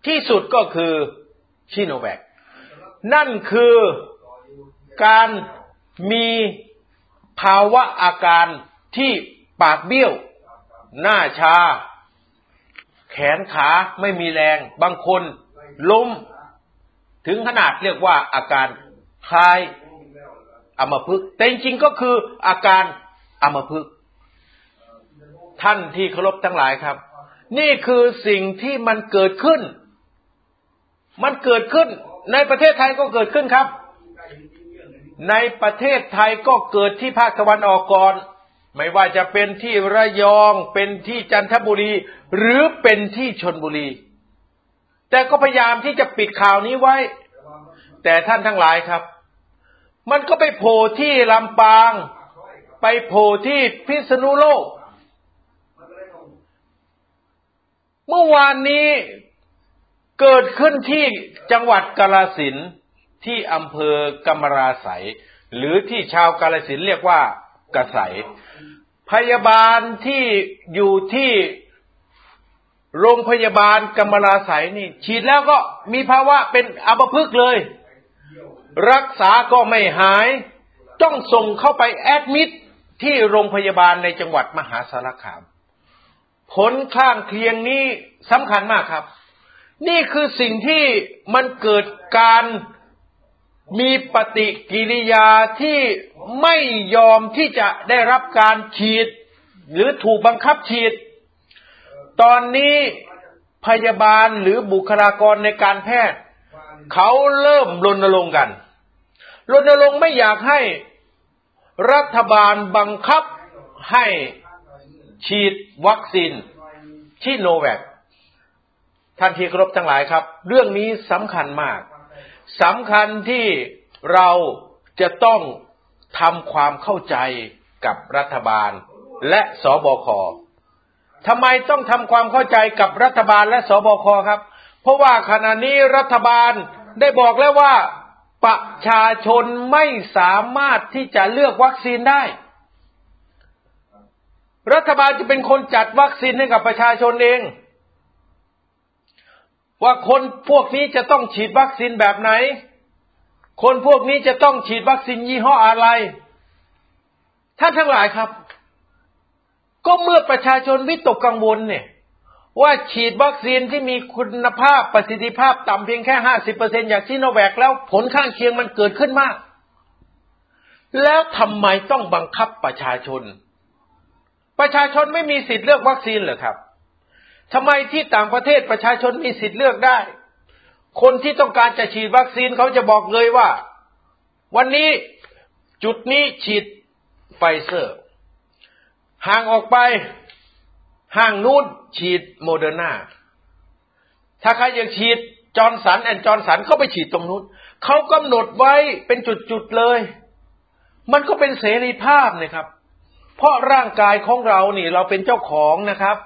ที่สุดก็คือซีโนแวคนั่นคือการมีภาวะอาการที่ปากเบี้ยว หน้าชา แขนขาไม่มีแรง บางคนล้ม ถึงขนาดเรียกว่าอาการคล้ายอมพึกแต่จริงๆก็คืออาการอมพึกท่านที่เคารพทั้งหลายครับ นี่คือสิ่งที่มันเกิดขึ้น มันเกิดขึ้น ในประเทศไทยก็เกิดขึ้นครับ ในประเทศไทยก็เกิดที่ภาคตะวันออกก่อน ไม่ว่าจะเป็นที่ระยองเป็นที่จันทบุรี หรือเป็นที่ชนบุรี แต่ก็พยายามที่จะปิดข่าวนี้ไว้ แต่ท่านทั้งหลายครับ มันก็ไปโผล่ที่ลำปาง ไปโผล่ที่พิษณุโลก เมื่อวานนี้เกิดขึ้นที่จังหวัดกาลสินที่อำเภอกำมราไสหรือที่ชาวกาลสินเรียกว่า กระใสพยาบาลที่อยู่ที่โรงพยาบาลกำมลาสายนี่ ฉีดแล้วก็มีภาวะเป็นอัมพฤกษ์เลย รักษาก็ไม่หาย ต้องส่งเข้าไปแอดมิดที่โรงพยาบาลในจังหวัดมหาสารคาม ผลข้างเคียงนี้สำคัญมากครับ นี่คือสิ่งที่มันเกิดการมีปฏิกิริยาที่ ไม่ยอมที่จะได้รับการฉีด หรือถูกบังคับฉีด ตอนนี้พยาบาลหรือบุคลากรในการแพทย์ เขาเริ่มรณรงค์กันรณรงค์ไม่อยากให้รัฐบาลบังคับให้ฉีดวัคซีนที่โนแวคท่านที่เคารพทั้งหลายครับ เรื่องนี้สำคัญมากสำคัญที่เราจะต้อง ทำความเข้าใจกับรัฐบาลและสบคทำไมต้องทำความเข้าใจกับรัฐบาลและสบคครับ เพราะว่าขณะนี้รัฐบาลได้บอกแล้วว่าประชาชนไม่สามารถที่จะเลือกวัคซีนได้ รัฐบาลจะเป็นคนจัดวัคซีนให้กับประชาชนเอง ว่าคนพวกนี้จะต้องฉีดวัคซีนแบบไหน คนพวกนี้จะต้องฉีดวัคซีนยี่ห้ออะไร ท่านทั้งหลายครับ ก็เมื่อประชาชนวิตกกังวลเนี่ย ว่าฉีดวัคซีนที่มีคุณภาพประสิทธิภาพต่ำเพียงแค่ห้าสิบเปอร์เซ็นอย่างซิโนแวคแล้วผลข้างเคียงมันเกิดขึ้นมาก แล้วทำไมต้องบังคับประชาชน ประชาชนไม่มีสิทธิ์เลือกวัคซีนเหรอครับทำไมที่ต่างประเทศประชาชนมีสิทธิ์เลือกได้ คนที่ต้องการจะฉีดวัคซีนเขาจะบอกเลยว่า วันนี้จุดนี้ฉีดไฟเซอร์ ห่างออกไปห้างนู้นฉีดโมเดอร์นาถ้าใครอยากฉีดจอห์นสันแอนด์จอห์นสันก็ไปฉีดตรงนู้นเขากำหนดไว้เป็นจุดๆเลย มันก็เป็นเสรีภาพนะครับ เพราะร่างกายของเรานี่ เราเป็นเจ้าของนะครับ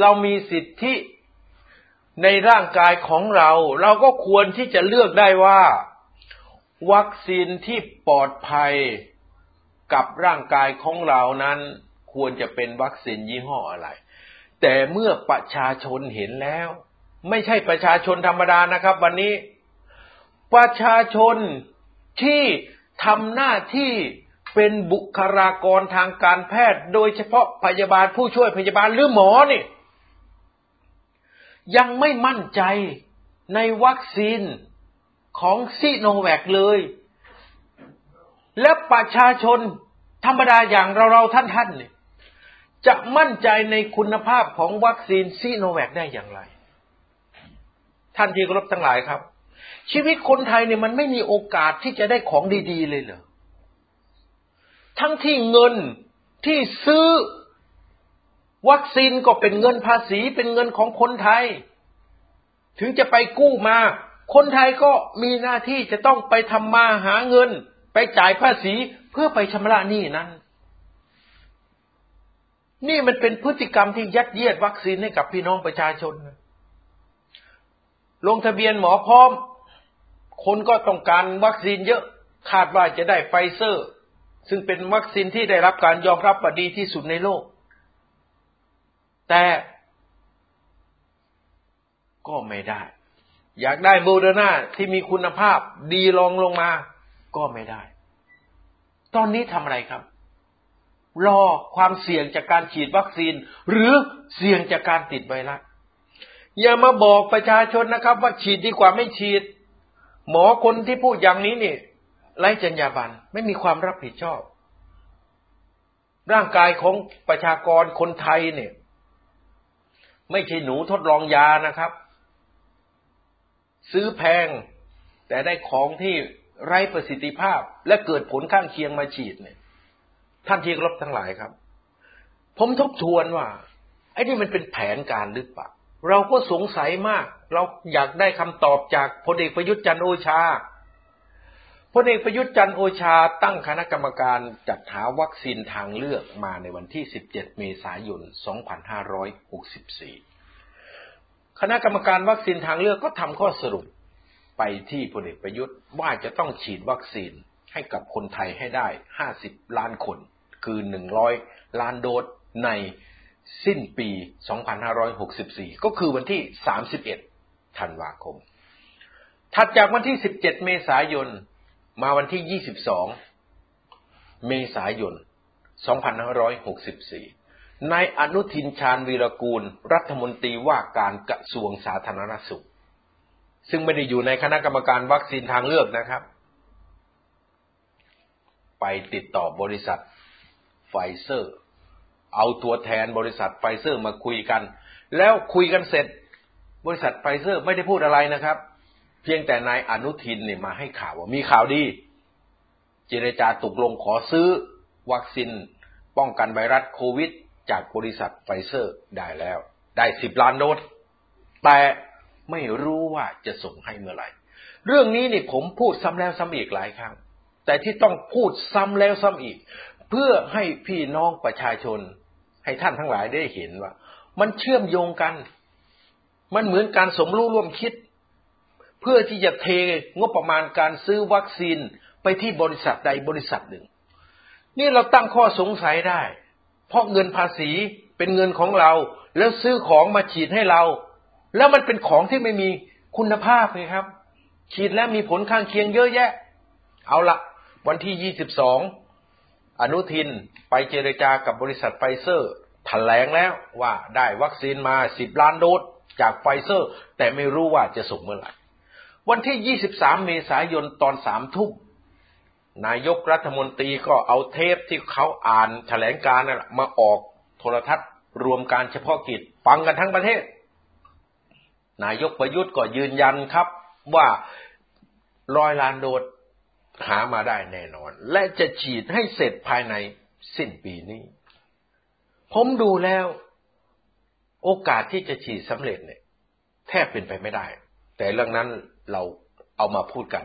เรามีสิทธิ ในร่างกายของเรา เราก็ควรที่จะเลือกได้ว่า วัคซีนที่ปลอดภัยกับร่างกายของเรานั้น ควรจะเป็นวัคซีนยี่ห้ออะไร แต่เมื่อประชาชนเห็นแล้ว ไม่ใช่ประชาชนธรรมดานะครับ วันนี้ ประชาชนที่ทำหน้าที่เป็นบุคลากรทางการแพทย์ โดยเฉพาะพยาบาลผู้ช่วยพยาบาลหรือหมอนี่ ยังไม่มั่นใจในวัคซีนของซีโนแวคเลย และประชาชนธรรมดาอย่างเราเราท่านท่านเนี่ยจะมั่นใจในคุณภาพของวัคซีนซีโนแวคได้อย่างไร ท่านที่เคารพทั้งหลายครับ ชีวิตคนไทยเนี่ยมันไม่มีโอกาสที่จะได้ของดี ๆ เลยเหรอทั้งที่เงินที่ซื้อ วัคซีนก็เป็นเงินภาษีเป็นเงินของคนไทย ถึงจะไปกู้มา คนไทยก็มีหน้าที่จะต้องไปทำมาหาเงิน ไปจ่ายภาษีเพื่อไปชำระหนี้นั้น นี่มันเป็นพฤติกรรมที่ยัดเยียดวัคซีนให้กับพี่น้องประชาชน ลงทะเบียนหมอพร้อม คนก็ต้องการวัคซีนเยอะคาดว่าจะได้ไฟเซอร์ ซึ่งเป็นวัคซีนที่ได้รับการยอมรับว่าดีที่สุดในโลก แต่ก็ไม่ได้ อยากได้โมเดอร์นาที่มีคุณภาพดีลองลงมา ก็ไม่ได้ ตอนนี้ทำอะไรครับ รอความเสี่ยงจากการฉีดวัคซีน หรือเสี่ยงจากการติดไวรัสอย่ามาบอกประชาชนนะครับ ว่าฉีดดีกว่าไม่ฉีด หมอคนที่พูดอย่างนี้นี่ไร้จรรยาบรรณไม่มีความรับผิดชอบ ร่างกายของประชากรคนไทยเนี่ย ไม่ใช่หนูทดลองยานะครับ ซื้อแพง แต่ได้ของที่ไร้ประสิทธิภาพ และเกิดผลข้างเคียงมาฉีดเนี่ย ท่านที่รบทั้งหลายครับ ผมทบทวนว่า ไอ้นี่มันเป็นแผนการหรือเปล่าเราก็สงสัยมาก เราอยากได้คำตอบจากพลเอกประยุทธ์จันโอชา พลเอกประยุทธ์จันโอชาตั้งคณะกรรมการจัดหาวัคซีนทางเลือกมาในวันที่ 17 เมษายน 2564 คณะกรรมการวัคซีนทางเลือกก็ทำข้อสรุปไปที่พลเอกประยุทธ์ว่าจะต้องฉีดวัคซีนให้กับคนไทยให้ได้ 50 ล้านคน คือ 100 ล้านโดสในสิ้นปี 2564 ก็คือวันที่ 31 ธันวาคม ถัดจากวันที่ 17 เมษายน มาวันที่ 22 เมษายน 2564 นายอนุทินชาญวีรกูล รัฐมนตรีว่าการกระทรวงสาธารณสุข ซึ่งไม่ได้อยู่ในคณะกรรมการวัคซีนทางเลือกนะครับ ไปติดต่อบริษัทไฟเซอร์ เอาตัวแทนบริษัทไฟเซอร์มาคุยกัน แล้วคุยกันเสร็จ บริษัทไฟเซอร์ไม่ได้พูดอะไรนะครับ เพียงแต่นายอนุทินเนี่ยมาให้ข่าวว่ามีข่าวดี เจรจาตกลงขอซื้อ วัคซีนป้องกันไวรัสโควิด จากบริษัทไฟเซอร์ได้แล้ว ได้สิบล้านโดสแต่ไม่รู้ว่าจะส่งให้เมื่อไหร่ เรื่องนี้นี่ผมพูดซ้ำแล้วซ้ำอีกหลายครั้ง แต่ที่ต้องพูดซ้ำแล้วซ้ำอีก เพื่อให้พี่น้องประชาชน ให้ท่านทั้งหลายได้เห็นว่า มันเชื่อมโยงกัน มันเหมือนการสมรู้ร่วมคิด เพื่อที่จะเทงบประมาณการซื้อวัคซีนไปที่บริษัทใดบริษัทหนึ่ง นี่เราตั้งข้อสงสัยได้ เพราะเงินภาษีเป็นเงินของเรา แล้วซื้อของมาฉีดให้เรา แล้วมันเป็นของที่ไม่มีคุณภาพเลยครับ ฉีดแล้วมีผลข้างเคียงเยอะแยะ เอาละวันที่ 22 อนุทินไปเจรจากับบริษัทไฟเซอร์แถลงแล้วว่าได้วัคซีนมา 10 ล้านโดสจากไฟเซอร์ แต่ไม่รู้ว่าจะส่งเมื่อไหร่ วันที่ 23 เมษายนตอนสามทุ่มนายกรัฐมนตรีก็เอาเทปที่เขาอ่านแถลงการณ์นั่นมาออกโทรทัศน์รวมการเฉพาะกิจฟังกันทั้งประเทศ นายกประยุทธ์ก็ยืนยันครับว่าร้อยล้านโดสหามาได้แน่นอน และจะฉีดให้เสร็จภายในสิ้นปีนี้ ผมดูแล้ว โอกาสที่จะฉีดสำเร็จเนี่ย แทบเป็นไปไม่ได้ แต่เรื่องนั้น เราเอามาพูดกัน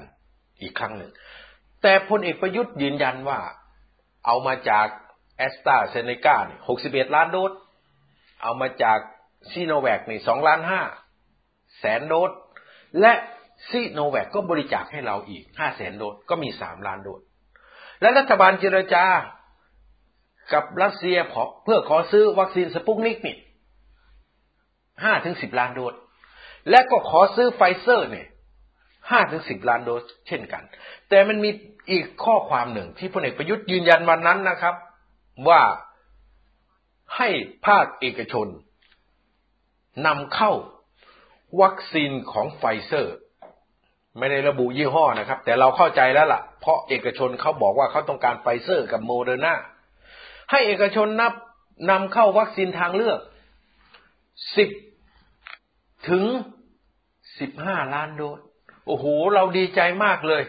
อีกครั้งหนึ่ง แต่พลเอกประยุทธ์ยืนยันว่าเอามาจากแอสตราเซเนกาเนี่ยหกสิบเอ็ดล้านโดส เอามาจากซีโนแวคเนี่ยสองล้านห้าแสนโดส และซีโนแวคก็บริจาคให้เราอีกห้าแสนโดส ก็มีสามล้านโดส และรัฐบาลเจรจากับรัสเซียเพื่อขอซื้อวัคซีนสปุกนิกนี่ห้าถึงสิบล้านโดส และก็ขอซื้อไฟเซอร์เนี่ย ห้าถึงสิบล้านโดสเช่นกัน แต่มันมีอีกข้อความหนึ่งที่พลเอกประยุทธ์ยืนยันวันนั้นนะครับ ว่าให้ภาคเอกชนนำเข้าวัคซีนของไฟเซอร์ ไม่ได้ระบุยี่ห้อนะครับ แต่เราเข้าใจแล้วล่ะ เพราะเอกชนเขาบอกว่าเขาต้องการไฟเซอร์กับโมเดอร์นาให้เอกชนนับนำเข้าวัคซีนทางเลือกสิบถึงสิบห้าล้านโดส โอ้โห เราดีใจมากเลย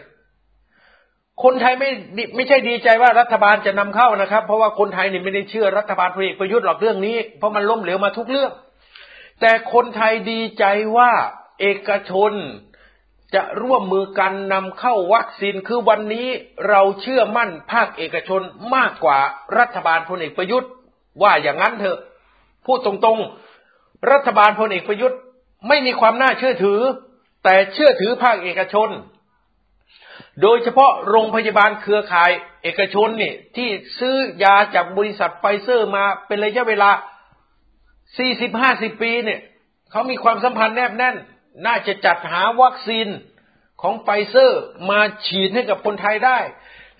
คนไทยไม่ไม่ใช่ดีใจว่ารัฐบาลจะนำเข้านะครับ เพราะว่าคนไทยเนี่ยไม่ได้เชื่อรัฐบาลพลเอกประยุทธ์หรอกเรื่องนี้ เพราะมันล้มเหลวมาทุกเรื่อง แต่คนไทยดีใจว่าเอกชนจะร่วมมือกันนำเข้าวัคซีนคือวันนี้เราเชื่อมั่นภาคเอกชนมากกว่ารัฐบาลพลเอกประยุทธ์ ว่าอย่างนั้นเถอะ พูดตรงๆ รัฐบาลพลเอกประยุทธ์ ไม่มีความน่าเชื่อถือ แต่เชื่อถือภาคเอกชน โดยเฉพาะโรงพยาบาลเครือข่ายเอกชนนี่ที่ซื้อยาจากบริษัทไฟเซอร์มาเป็นระยะเวลา 40-50 ปีเนี่ยเขามีความสัมพันธ์แนบแน่น น่าจะจัดหาวัคซีนของไฟเซอร์มาฉีดให้กับคนไทยได้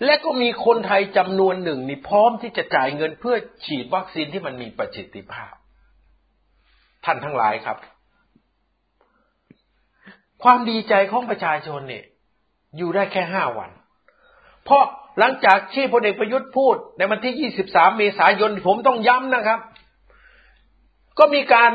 และก็มีคนไทยจำนวนหนึ่งนี่พร้อมที่จะจ่ายเงินเพื่อฉีดวัคซีนที่มันมีประสิทธิภาพ ท่านทั้งหลายครับ ความดีใจของประชาชนเนี่ย อยู่ได้แค่ห้าวัน เพราะหลังจากที่พลเอกประยุทธ์พูด ในวันที่ 23 เมษายนผมต้องย้ำนะครับ ก็มีการ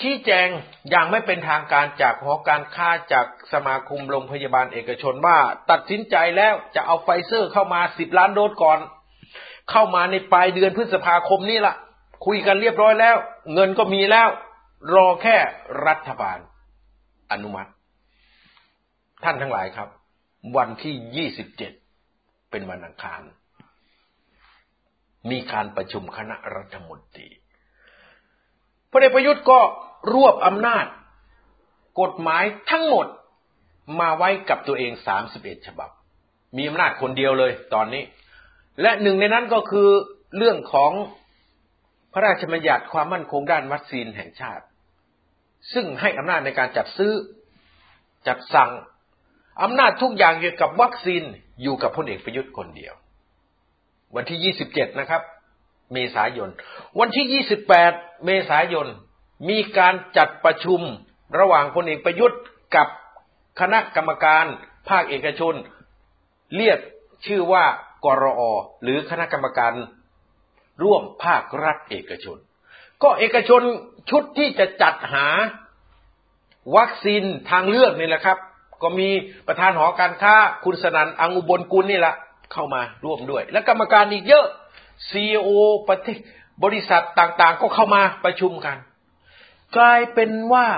ชี้แจงอย่างไม่เป็นทางการจากหอการค้าจากสมาคมโรงพยาบาลเอกชนว่า ตัดสินใจแล้วจะเอาไฟเซอร์เข้ามา 10 ล้านโดสก่อน เข้ามาในปลายเดือนพฤษภาคมนี่ละคุยกันเรียบร้อยแล้ว เงินก็มีแล้ว รอแค่รัฐบาล อนุมัติ ท่านทั้งหลายครับ วันที่ยี่สิบเจ็ดเป็นวันอังคาร มีการประชุมคณะรัฐมนตรีพลเอกประยุทธ์ก็รวบอำนาจ กฎหมายทั้งหมดมาไว้กับตัวเองสามสิบเอ็ดฉบับ มีอำนาจคนเดียวเลยตอนนี้ และหนึ่งในนั้นก็คือเรื่องของพระราชบัญญัติความมั่นคงด้านวัคซีนแห่งชาติ ซึ่งให้อำนาจในการจัดซื้อ จัดสั่งอำนาจทุกอย่างเกี่ยวกับวัคซีนอยู่กับพลเอกประยุทธ์คนเดียว วันที่ 27 นะครับ เมษายน วันที่ 28 เมษายน มีการจัดประชุมระหว่างพลเอกประยุทธ์กับคณะกรรมการ ภาคเอกชน เรียกชื่อว่ากรอ หรือคณะกรรมการ ร่วมภาครัฐเอกชน ก็เอกชนชุดที่จะจัดหาวัคซีนทางเลือกนี่แหละครับ ก็มีประธานหอการค้าคุณสนันอังอุบลกุลนี่แหละเข้ามาร่วมด้วย และกรรมการอีกเยอะซีอประเทศบริษัทต่างๆ ก็เข้ามาประชุมกัน กลายเป็นว่า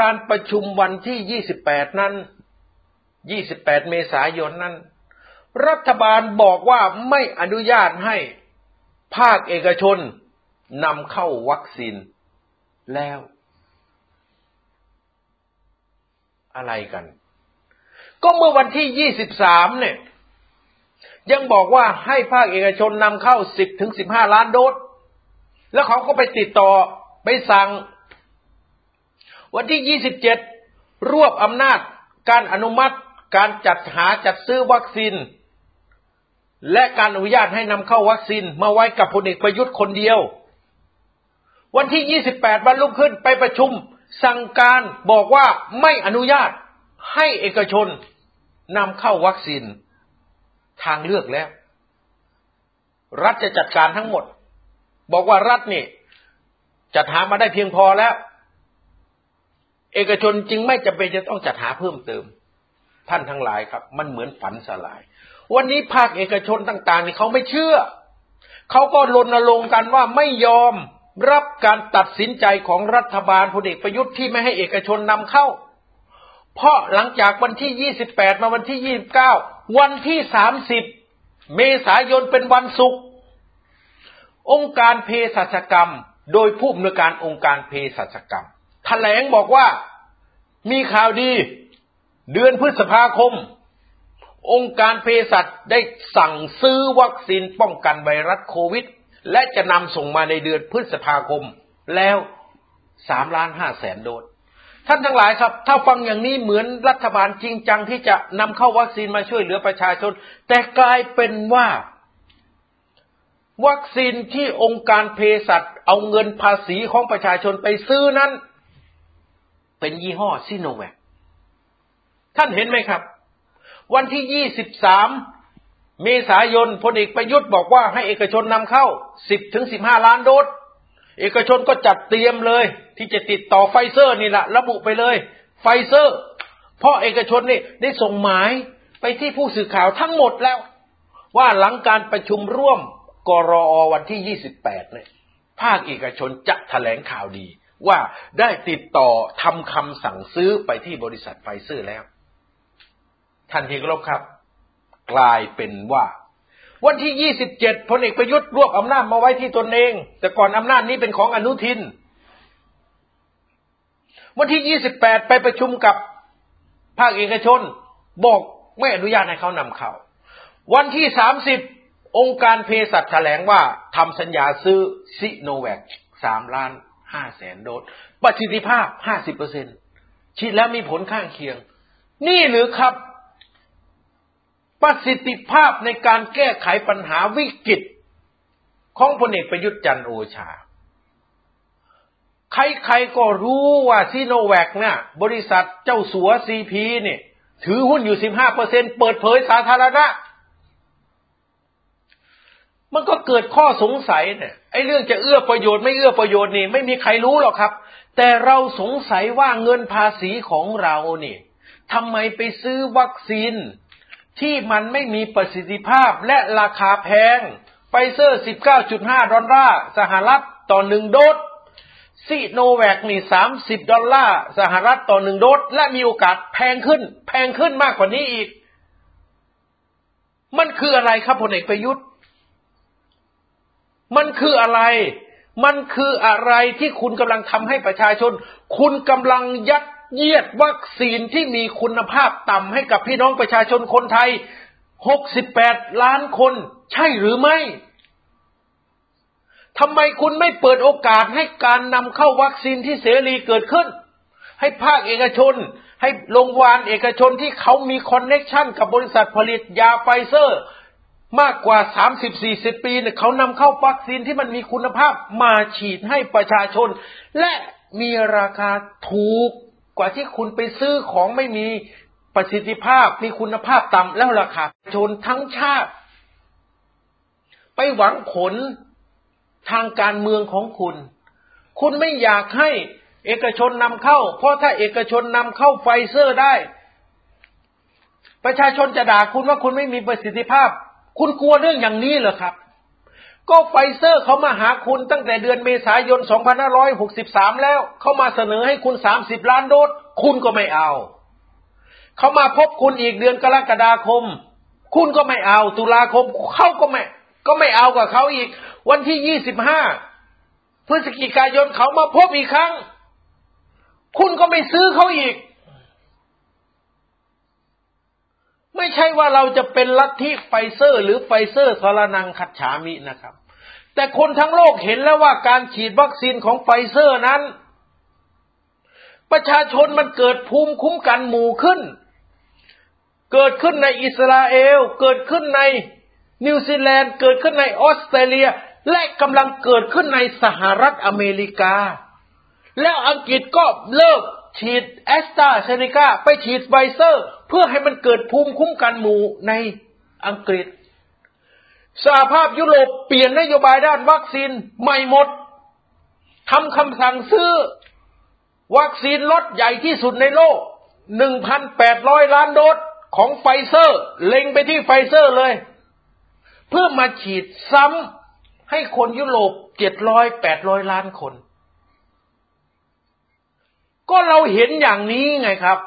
การประชุมวันที่ 28 นั้น 28 เมษายนนั้น รัฐบาลบอกว่าไม่อนุญาตให้ภาคเอกชน นำเข้าวัคซีนแล้ว อะไรกัน ก็เมื่อวันที่23เนี่ย ยังบอกว่าให้ภาคเอกชนนำเข้า10ถึง15ล้านโดส แล้วเขาก็ไปติดต่อไปสั่ง วันที่27รวบอำนาจการอนุมัติการจัดหาจัดซื้อวัคซีน และการอนุญาตให้นำเข้าวัคซีนมาไว้กับพลเอกประยุทธ์คนเดียว วันที่ 28 วันรุ่งขึ้นไปประชุม สั่งการบอกว่าไม่อนุญาตให้เอกชนนำเข้าวัคซีนทางเลือกแล้ว รัฐจะจัดการทั้งหมด บอกว่ารัฐนี่จัดหามาได้เพียงพอแล้ว เอกชนจึงไม่จำเป็นจะต้องจัดหาเพิ่มเติม ท่านทั้งหลายครับ มันเหมือนฝันสลาย วันนี้ภาคเอกชนต่าง ๆ นี่เขาไม่เชื่อ เขาก็รณรงค์กันว่าไม่ยอม รับการตัดสินใจของรัฐบาลพลเอกประยุทธ์ที่ไม่ให้เอกชนนำเข้า เพราะหลังจากวันที่ 28 มาวันที่ 29 วันที่ 30 เมษายนเป็นวันศุกร์องค์การเภสัชกรรม โดยผู้อำนวยการองค์การเภสัชกรรมถแถลงบอกว่ามีข่าวดี เดือนพฤษภาคม องค์การเภสัชได้สั่งซื้อวัคซีนป้องกันไวรัสโควิด และจะนำส่งมาในเดือนพฤษภาคมแล้วสามล้านห้าแสนโดสท่านทั้งหลายครับ ถ้าฟังอย่างนี้เหมือนรัฐบาลจริงจังที่จะนำเข้าวัคซีนมาช่วยเหลือประชาชน แต่กลายเป็นว่าวัคซีนที่องค์การเภสัชเอาเงินภาษีของประชาชนไปซื้อนั้น เป็นยี่ห้อซิโนแวคท่านเห็นไหมครับ วันที่23 เมษายนพลเอกประยุทธ์บอกว่าให้เอกชนนำเข้า 10ถึง15 ล้านโดส เอกชนก็จัดเตรียมเลย ที่จะติดต่อไฟเซอร์นี่แหละระบุไปเลย ไฟเซอร์ เพราะเอกชนนี่ได้ส่งหมายไปที่ผู้สื่อข่าวทั้งหมดแล้ว ว่าหลังการประชุมร่วมกกร. วันที่ 28 เนี่ย ภาคเอกชนจะแถลงข่าวดี ว่าได้ติดต่อทำคำสั่งซื้อไปที่บริษัทไฟเซอร์แล้วท่านที่เคารพครับ กลายเป็นว่า วันที่ 27พลเอกประยุทธ์รวบอำนาจมาไว้ที่ตนเอง แต่ก่อนอำนาจนี้เป็นของอนุทิน วันที่ 28 ไปประชุมกับภาคเอกชน บอกไม่อนุญาตให้เขานำเข้าวันที่ 30 องค์การเภสัชแถลงว่าทำสัญญาซื้อซิโนแวคสามล้านห้าแสนโดสประสิทธิภาพห้าสิบเปอร์เซ็นฉีดแล้วมีผลข้างเคียง นี่หรือครับ ประสิทธิภาพในการแก้ไขปัญหาวิกฤตของพลเอกประยุทธ์จันโอชา ใครๆก็รู้ว่าซีโนแวคเนี่ยบริษัทเจ้าสัวซีพีเนี่ยถือหุ้นอยู่สิบห้าเปอร์เซ็นเปิดเผยสาธารณะ มันก็เกิดข้อสงสัยเนี่ยไอ้เรื่องจะเอื้อประโยชน์ไม่เอื้อประโยชน์นี่ไม่มีใครรู้หรอกครับ แต่เราสงสัยว่าเงินภาษีของเราเนี่ยทำไมไปซื้อวัคซีน ที่มันไม่มีประสิทธิภาพและราคาแพงไฟเซอร์ 19.5 ดอลลาร์สหรัฐต่อหนึ่งโดสซีโนแวคนี่ 30 ดอลลาร์สหรัฐต่อหนึ่งโดสและมีโอกาสแพงขึ้น แพงขึ้นมากกว่านี้อีก มันคืออะไรครับพลเอกประยุทธ์ มันคืออะไร มันคืออะไรที่คุณกำลังทำให้ประชาชน คุณกำลังยัด เยียดวัคซีนที่มีคุณภาพต่ำให้กับพี่น้องประชาชนคนไทย 68 ล้านคนใช่หรือไม่ทำไมคุณไม่เปิดโอกาสให้การนำเข้าวัคซีนที่เสรีเกิดขึ้น ให้ภาคเอกชน ให้โรงพยาบาลเอกชนที่เขามี connection กับบริษัทผลิตยาไฟเซอร์ มากกว่า 30-40 ปีเนี่ยเขานำเข้าวัคซีนที่มันมีคุณภาพมาฉีดให้ประชาชน และมีราคาถูก กว่าที่คุณไปซื้อของไม่มีประสิทธิภาพมีคุณภาพต่ำแล้วราคาชนทั้งชาติ ไปหวังผลทางการเมืองของคุณ คุณไม่อยากให้เอกชนนำเข้า เพราะถ้าเอกชนนำเข้าไฟเซอร์ได้ ประชาชนจะด่าคุณว่าคุณไม่มีประสิทธิภาพ คุณกลัวเรื่องอย่างนี้เหรอครับ ก็ไฟเซอร์เขามาหาคุณตั้งแต่เดือนเมษายน 2563 แล้ว เขามาเสนอให้คุณ 30 ล้านโดส คุณก็ไม่เอา เขามาพบคุณอีกเดือนกรกฎาคม คุณก็ไม่เอา ตุลาคมเขาก็ไม่ก็ไม่เอากับเขาอีก วันที่ 25 พฤศจิกายนเขามาพบอีกครั้ง คุณก็ไม่ซื้อเขาอีก ไม่ใช่ว่าเราจะเป็นลัทธิไฟเซอร์ หรือไฟเซอร์สรณัง คัจฉามินะครับ แต่คนทั้งโลกเห็นแล้วว่าการฉีดวัคซีนของไฟเซอร์นั้น ประชาชนมันเกิดภูมิคุ้มกันหมู่ขึ้น เกิดขึ้นในอิสราเอล เกิดขึ้นในนิวซีแลนด์ เกิดขึ้นในออสเตรเลีย และกำลังเกิดขึ้นในสหรัฐอเมริกา แล้วอังกฤษก็เลิก ฉีดแอสตราเซเนกาไปฉีดไฟเซอร์ เพื่อให้มันเกิดภูมิคุ้มกันหมู่ในอังกฤษสหภาพยุโรปเปลี่ยนนโยบายด้านวัคซีนใหม่หมดทำคำสั่งซื้อ วัคซีนล็อตใหญ่ที่สุดในโลก 1,800 ล้านโดสของไฟเซอร์ เล็งไปที่ไฟเซอร์เลย เพื่อมาฉีดซ้ำให้คนยุโรป 700 800 ล้านคน ก็เราเห็นอย่างนี้ไงครับ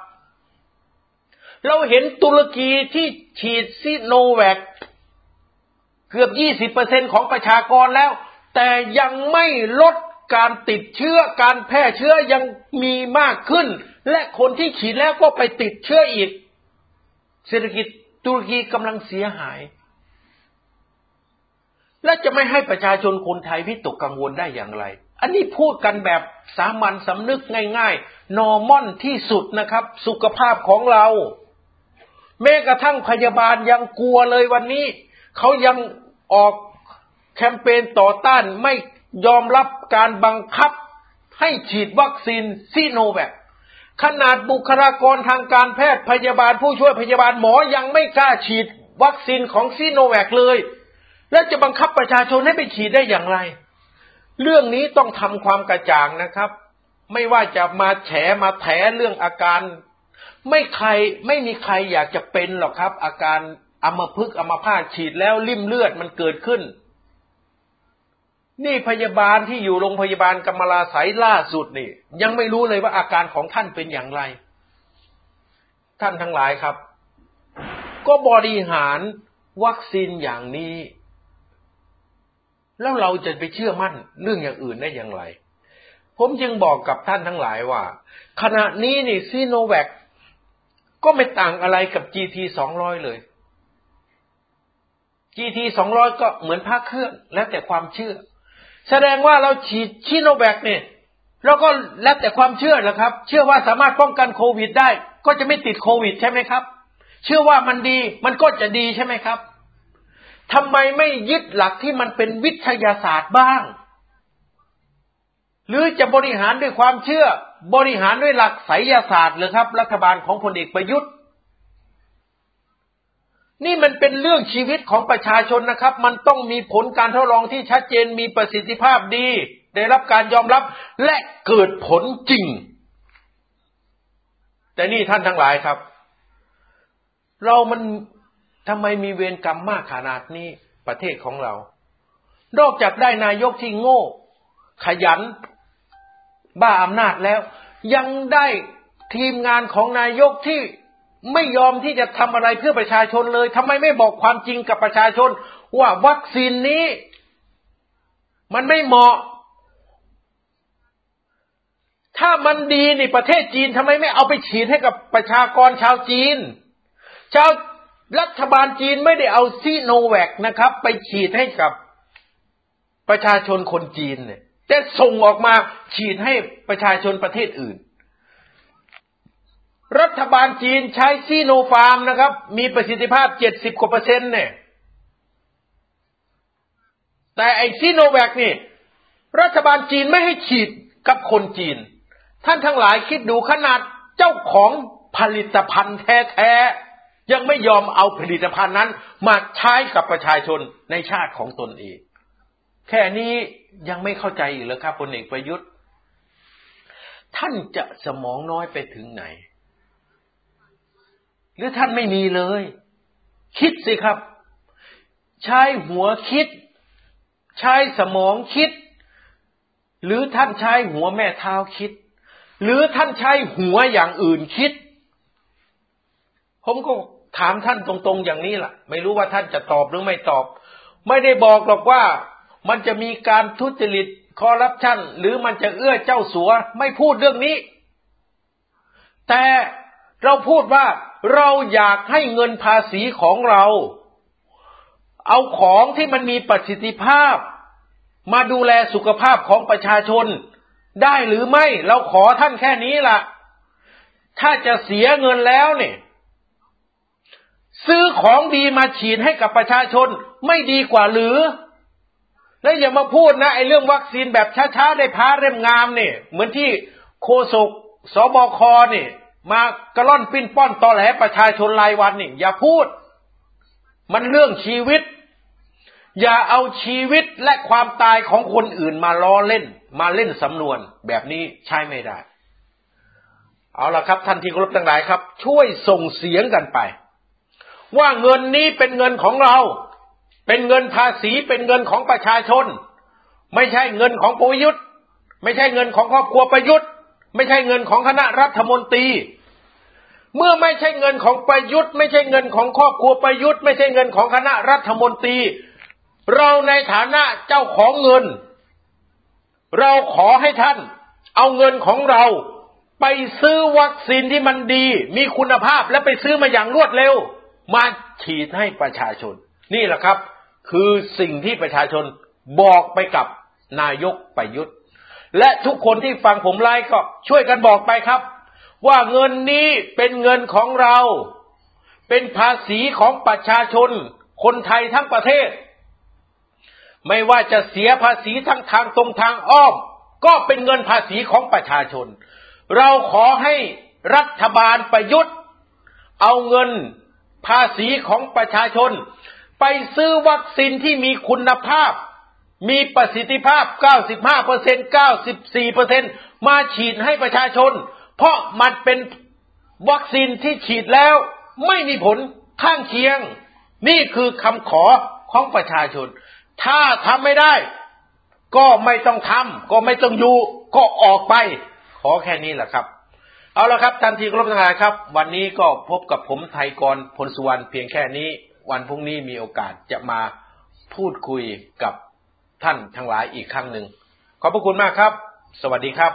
เราเห็นตุรกีที่ฉีดซิโนแวคเกือบยี่สิบเปอร์เซ็นของประชากรแล้ว แต่ยังไม่ลดการติดเชื้อการแพร่เชื้อยังมีมากขึ้น และคนที่ฉีดแล้วก็ไปติดเชื้ออีก เศรษฐกิจตุรกีกำลังเสียหาย และจะไม่ให้ประชาชนคนไทยวิตกกังวลได้อย่างไร อันนี้พูดกันแบบสามัญสำนึกง่ายๆ นอร์มอนที่สุดนะครับ สุขภาพของเรา แม้กระทั่งพยาบาลยังกลัวเลยวันนี้ เขายังออกแคมเปญต่อต้านไม่ยอมรับการบังคับ ให้ฉีดวัคซีนซีโนแวคขนาดบุคลากรทางการแพทย์พยาบาลผู้ช่วยพยาบาลหมอยังไม่กล้าฉีดวัคซีนของซีโนแวคเลย และจะบังคับประชาชนให้ไปฉีดได้อย่างไร เรื่องนี้ต้องทำความกระจ่างนะครับ ไม่ว่าจะมาแฉมาแถเรื่องอาการ ไม่ใครไม่มีใครอยากจะเป็นหรอกครับ อาการอัมพฤกษ์อัมพาตฉีดแล้วริ่มเลือดมันเกิดขึ้น นี่พยาบาลที่อยู่โรงพยาบาลกำมลาสายล่าสุดนี่ ยังไม่รู้เลยว่าอาการของท่านเป็นอย่างไร ท่านทั้งหลายครับ ก็บริหารวัคซีนอย่างนี้ แล้วเราจะไปเชื่อมั่นเรื่องอย่างอื่นได้อย่างไร ผมจึงบอกกับท่านทั้งหลายว่า ขณะนี้นี่ซีโนแวคก็ไม่ต่างอะไรกับ GT สองร้อยเลย GT สองร้อยก็เหมือนภาคเครื่องแล้วแต่ความเชื่อ แสดงว่าเราฉีดชิโนแวคเนี่ยเราก็แล้วแต่ความเชื่อแหละครับ เชื่อว่าสามารถป้องกันโควิดได้ ก็จะไม่ติดโควิดใช่ไหมครับ เชื่อว่ามันดี มันก็จะดีใช่ไหมครับ ทำไมไม่ยึดหลักที่มันเป็นวิทยาศาสตร์บ้าง หรือจะบริหารด้วยความเชื่อ บริหารด้วยหลักไสยศาสตร์หรือครับ รัฐบาลของพลเอกประยุทธ์ นี่มันเป็นเรื่องชีวิตของประชาชนนะครับ มันต้องมีผลการทดลองที่ชัดเจนมีประสิทธิภาพดี ได้รับการยอมรับและเกิดผลจริง แต่นี่ท่านทั้งหลายครับ เรามัน ทำไมมีเวรกรรมมากขนาดนี้ประเทศของเรา นอกจากได้นายกที่โง่ ขยัน บ้าอำนาจแล้ว ยังได้ทีมงานของนายกที่ไม่ยอมที่จะทำอะไรเพื่อประชาชนเลยทำไมไม่บอกความจริงกับประชาชน ว่าวัคซีนนี้ มันไม่เหมาะ ถ้ามันดีในประเทศจีนทำไมไม่เอาไปฉีดให้กับประชากรชาวจีน ชาว รัฐบาลจีนไม่ได้เอาซีโนแวคนะครับ ไปฉีดให้กับประชาชนคนจีนเนี่ยแต่ส่งออกมาฉีดให้ประชาชนประเทศอื่น รัฐบาลจีนใช้ซีโนฟาร์มนะครับ มีประสิทธิภาพเจ็ดสิบกว่าเปอร์เซ็นต์เนี่ย แต่ไอซีโนแวคนี่รัฐบาลจีนไม่ให้ฉีดกับคนจีน ท่านทั้งหลายคิดดูขนาดเจ้าของผลิตภัณฑ์แท้ๆ ยังไม่ยอมเอาผลิตภัณฑ์นั้น มาใช้กับประชาชนในชาติของตนเอง แค่นี้ยังไม่เข้าใจอีกแล้วครับพลเอกประยุทธ์ ท่านจะสมองน้อยไปถึงไหน หรือท่านไม่มีเลย คิดสิครับ ใช้หัวคิด ใช้สมองคิด หรือท่านใช้หัวแม่เท้าคิด หรือท่านใช้หัวอย่างอื่นคิดผมก็ ถามท่านตรงๆอย่างนี้ล่ะ ไม่รู้ว่าท่านจะตอบหรือไม่ตอบ ไม่ได้บอกหรอกว่ามันจะมีการทุจริตคอร์รัปชันหรือมันจะเอื้อเจ้าสัวไม่พูดเรื่องนี้ แต่เราพูดว่าเราอยากให้เงินภาษีของเรา เอาของที่มันมีประสิทธิภาพ มาดูแลสุขภาพของประชาชน ได้หรือไม่ เราขอท่านแค่นี้ล่ะ ถ้าจะเสียเงินแล้วเนี่ย ซื้อของดีมาฉีดให้กับประชาชนไม่ดีกว่าหรือ แล้วอย่ามาพูดนะไอ้เรื่องวัคซีนแบบช้าๆได้พาเร่มงามเนี่ยเหมือนที่โคศกสบคเนี่ยมากระล่อนปิ้นป้อนตอแหลประชาชนรายวันนี่อย่าพูด มันเรื่องชีวิต อย่าเอาชีวิตและความตายของคนอื่นมาล้อเล่น มาเล่นสำนวนแบบนี้ใช้ไม่ได้ เอาละครับท่านที่เคารพทั้งหลายครับ ช่วยส่งเสียงกันไป ว่าเงินนี้เป็นเงินของเรา เป็นเงินภาษีเป็นเงินของประชาชน ไม่ใช่เงินของประยุทธ์ ไม่ใช่เงินของครอบครัวประยุทธ์ ไม่ใช่เงินของคณะรัฐมนตรี เมื่อไม่ใช่เงินของประยุทธ์ ไม่ใช่เงินของครอบครัวประยุทธ์ ไม่ใช่เงินของคณะรัฐมนตรี เราในฐานะเจ้าของเงิน เราขอให้ท่าน เอาเงินของเราไปซื้อวัคซีนที่มันดี มีคุณภาพและไปซื้อมาอย่างรวดเร็ว มาฉีดให้ประชาชน นี่แหละครับ คือสิ่งที่ประชาชนบอกไปกับนายกประยุทธ์ และทุกคนที่ฟังผมไลฟ์ก็ช่วยกันบอกไปครับ ว่าเงินนี้เป็นเงินของเรา เป็นภาษีของประชาชน คนไทยทั้งประเทศ ไม่ว่าจะเสียภาษีทั้งทางตรงทางอ้อม ก็เป็นเงินภาษีของประชาชน เราขอให้รัฐบาลประยุทธ์ เอาเงิน ภาษีของประชาชน ไปซื้อวัคซีนที่มีคุณภาพ มีประสิทธิภาพ 95เปอร์เซ็นต์94เปอร์เซ็นต์มาฉีดให้ประชาชน เพราะมันเป็นวัคซีนที่ฉีดแล้ว ไม่มีผลข้างเคียง นี่คือคำขอของประชาชน ถ้าทำไม่ได้ ก็ไม่ต้องทำก็ไม่ต้องอยู่ ก็ออกไป ขอแค่นี้แหละครับ เอาละครับทันทีครบทั้งหลายครับ วันนี้ก็พบกับผมไทยกรพลสุวรรณเพียงแค่นี้ วันพรุ่งนี้มีโอกาสจะมาพูดคุยกับท่านทั้งหลายอีกครั้งหนึ่งขอบพระคุณมากครับ สวัสดีครับ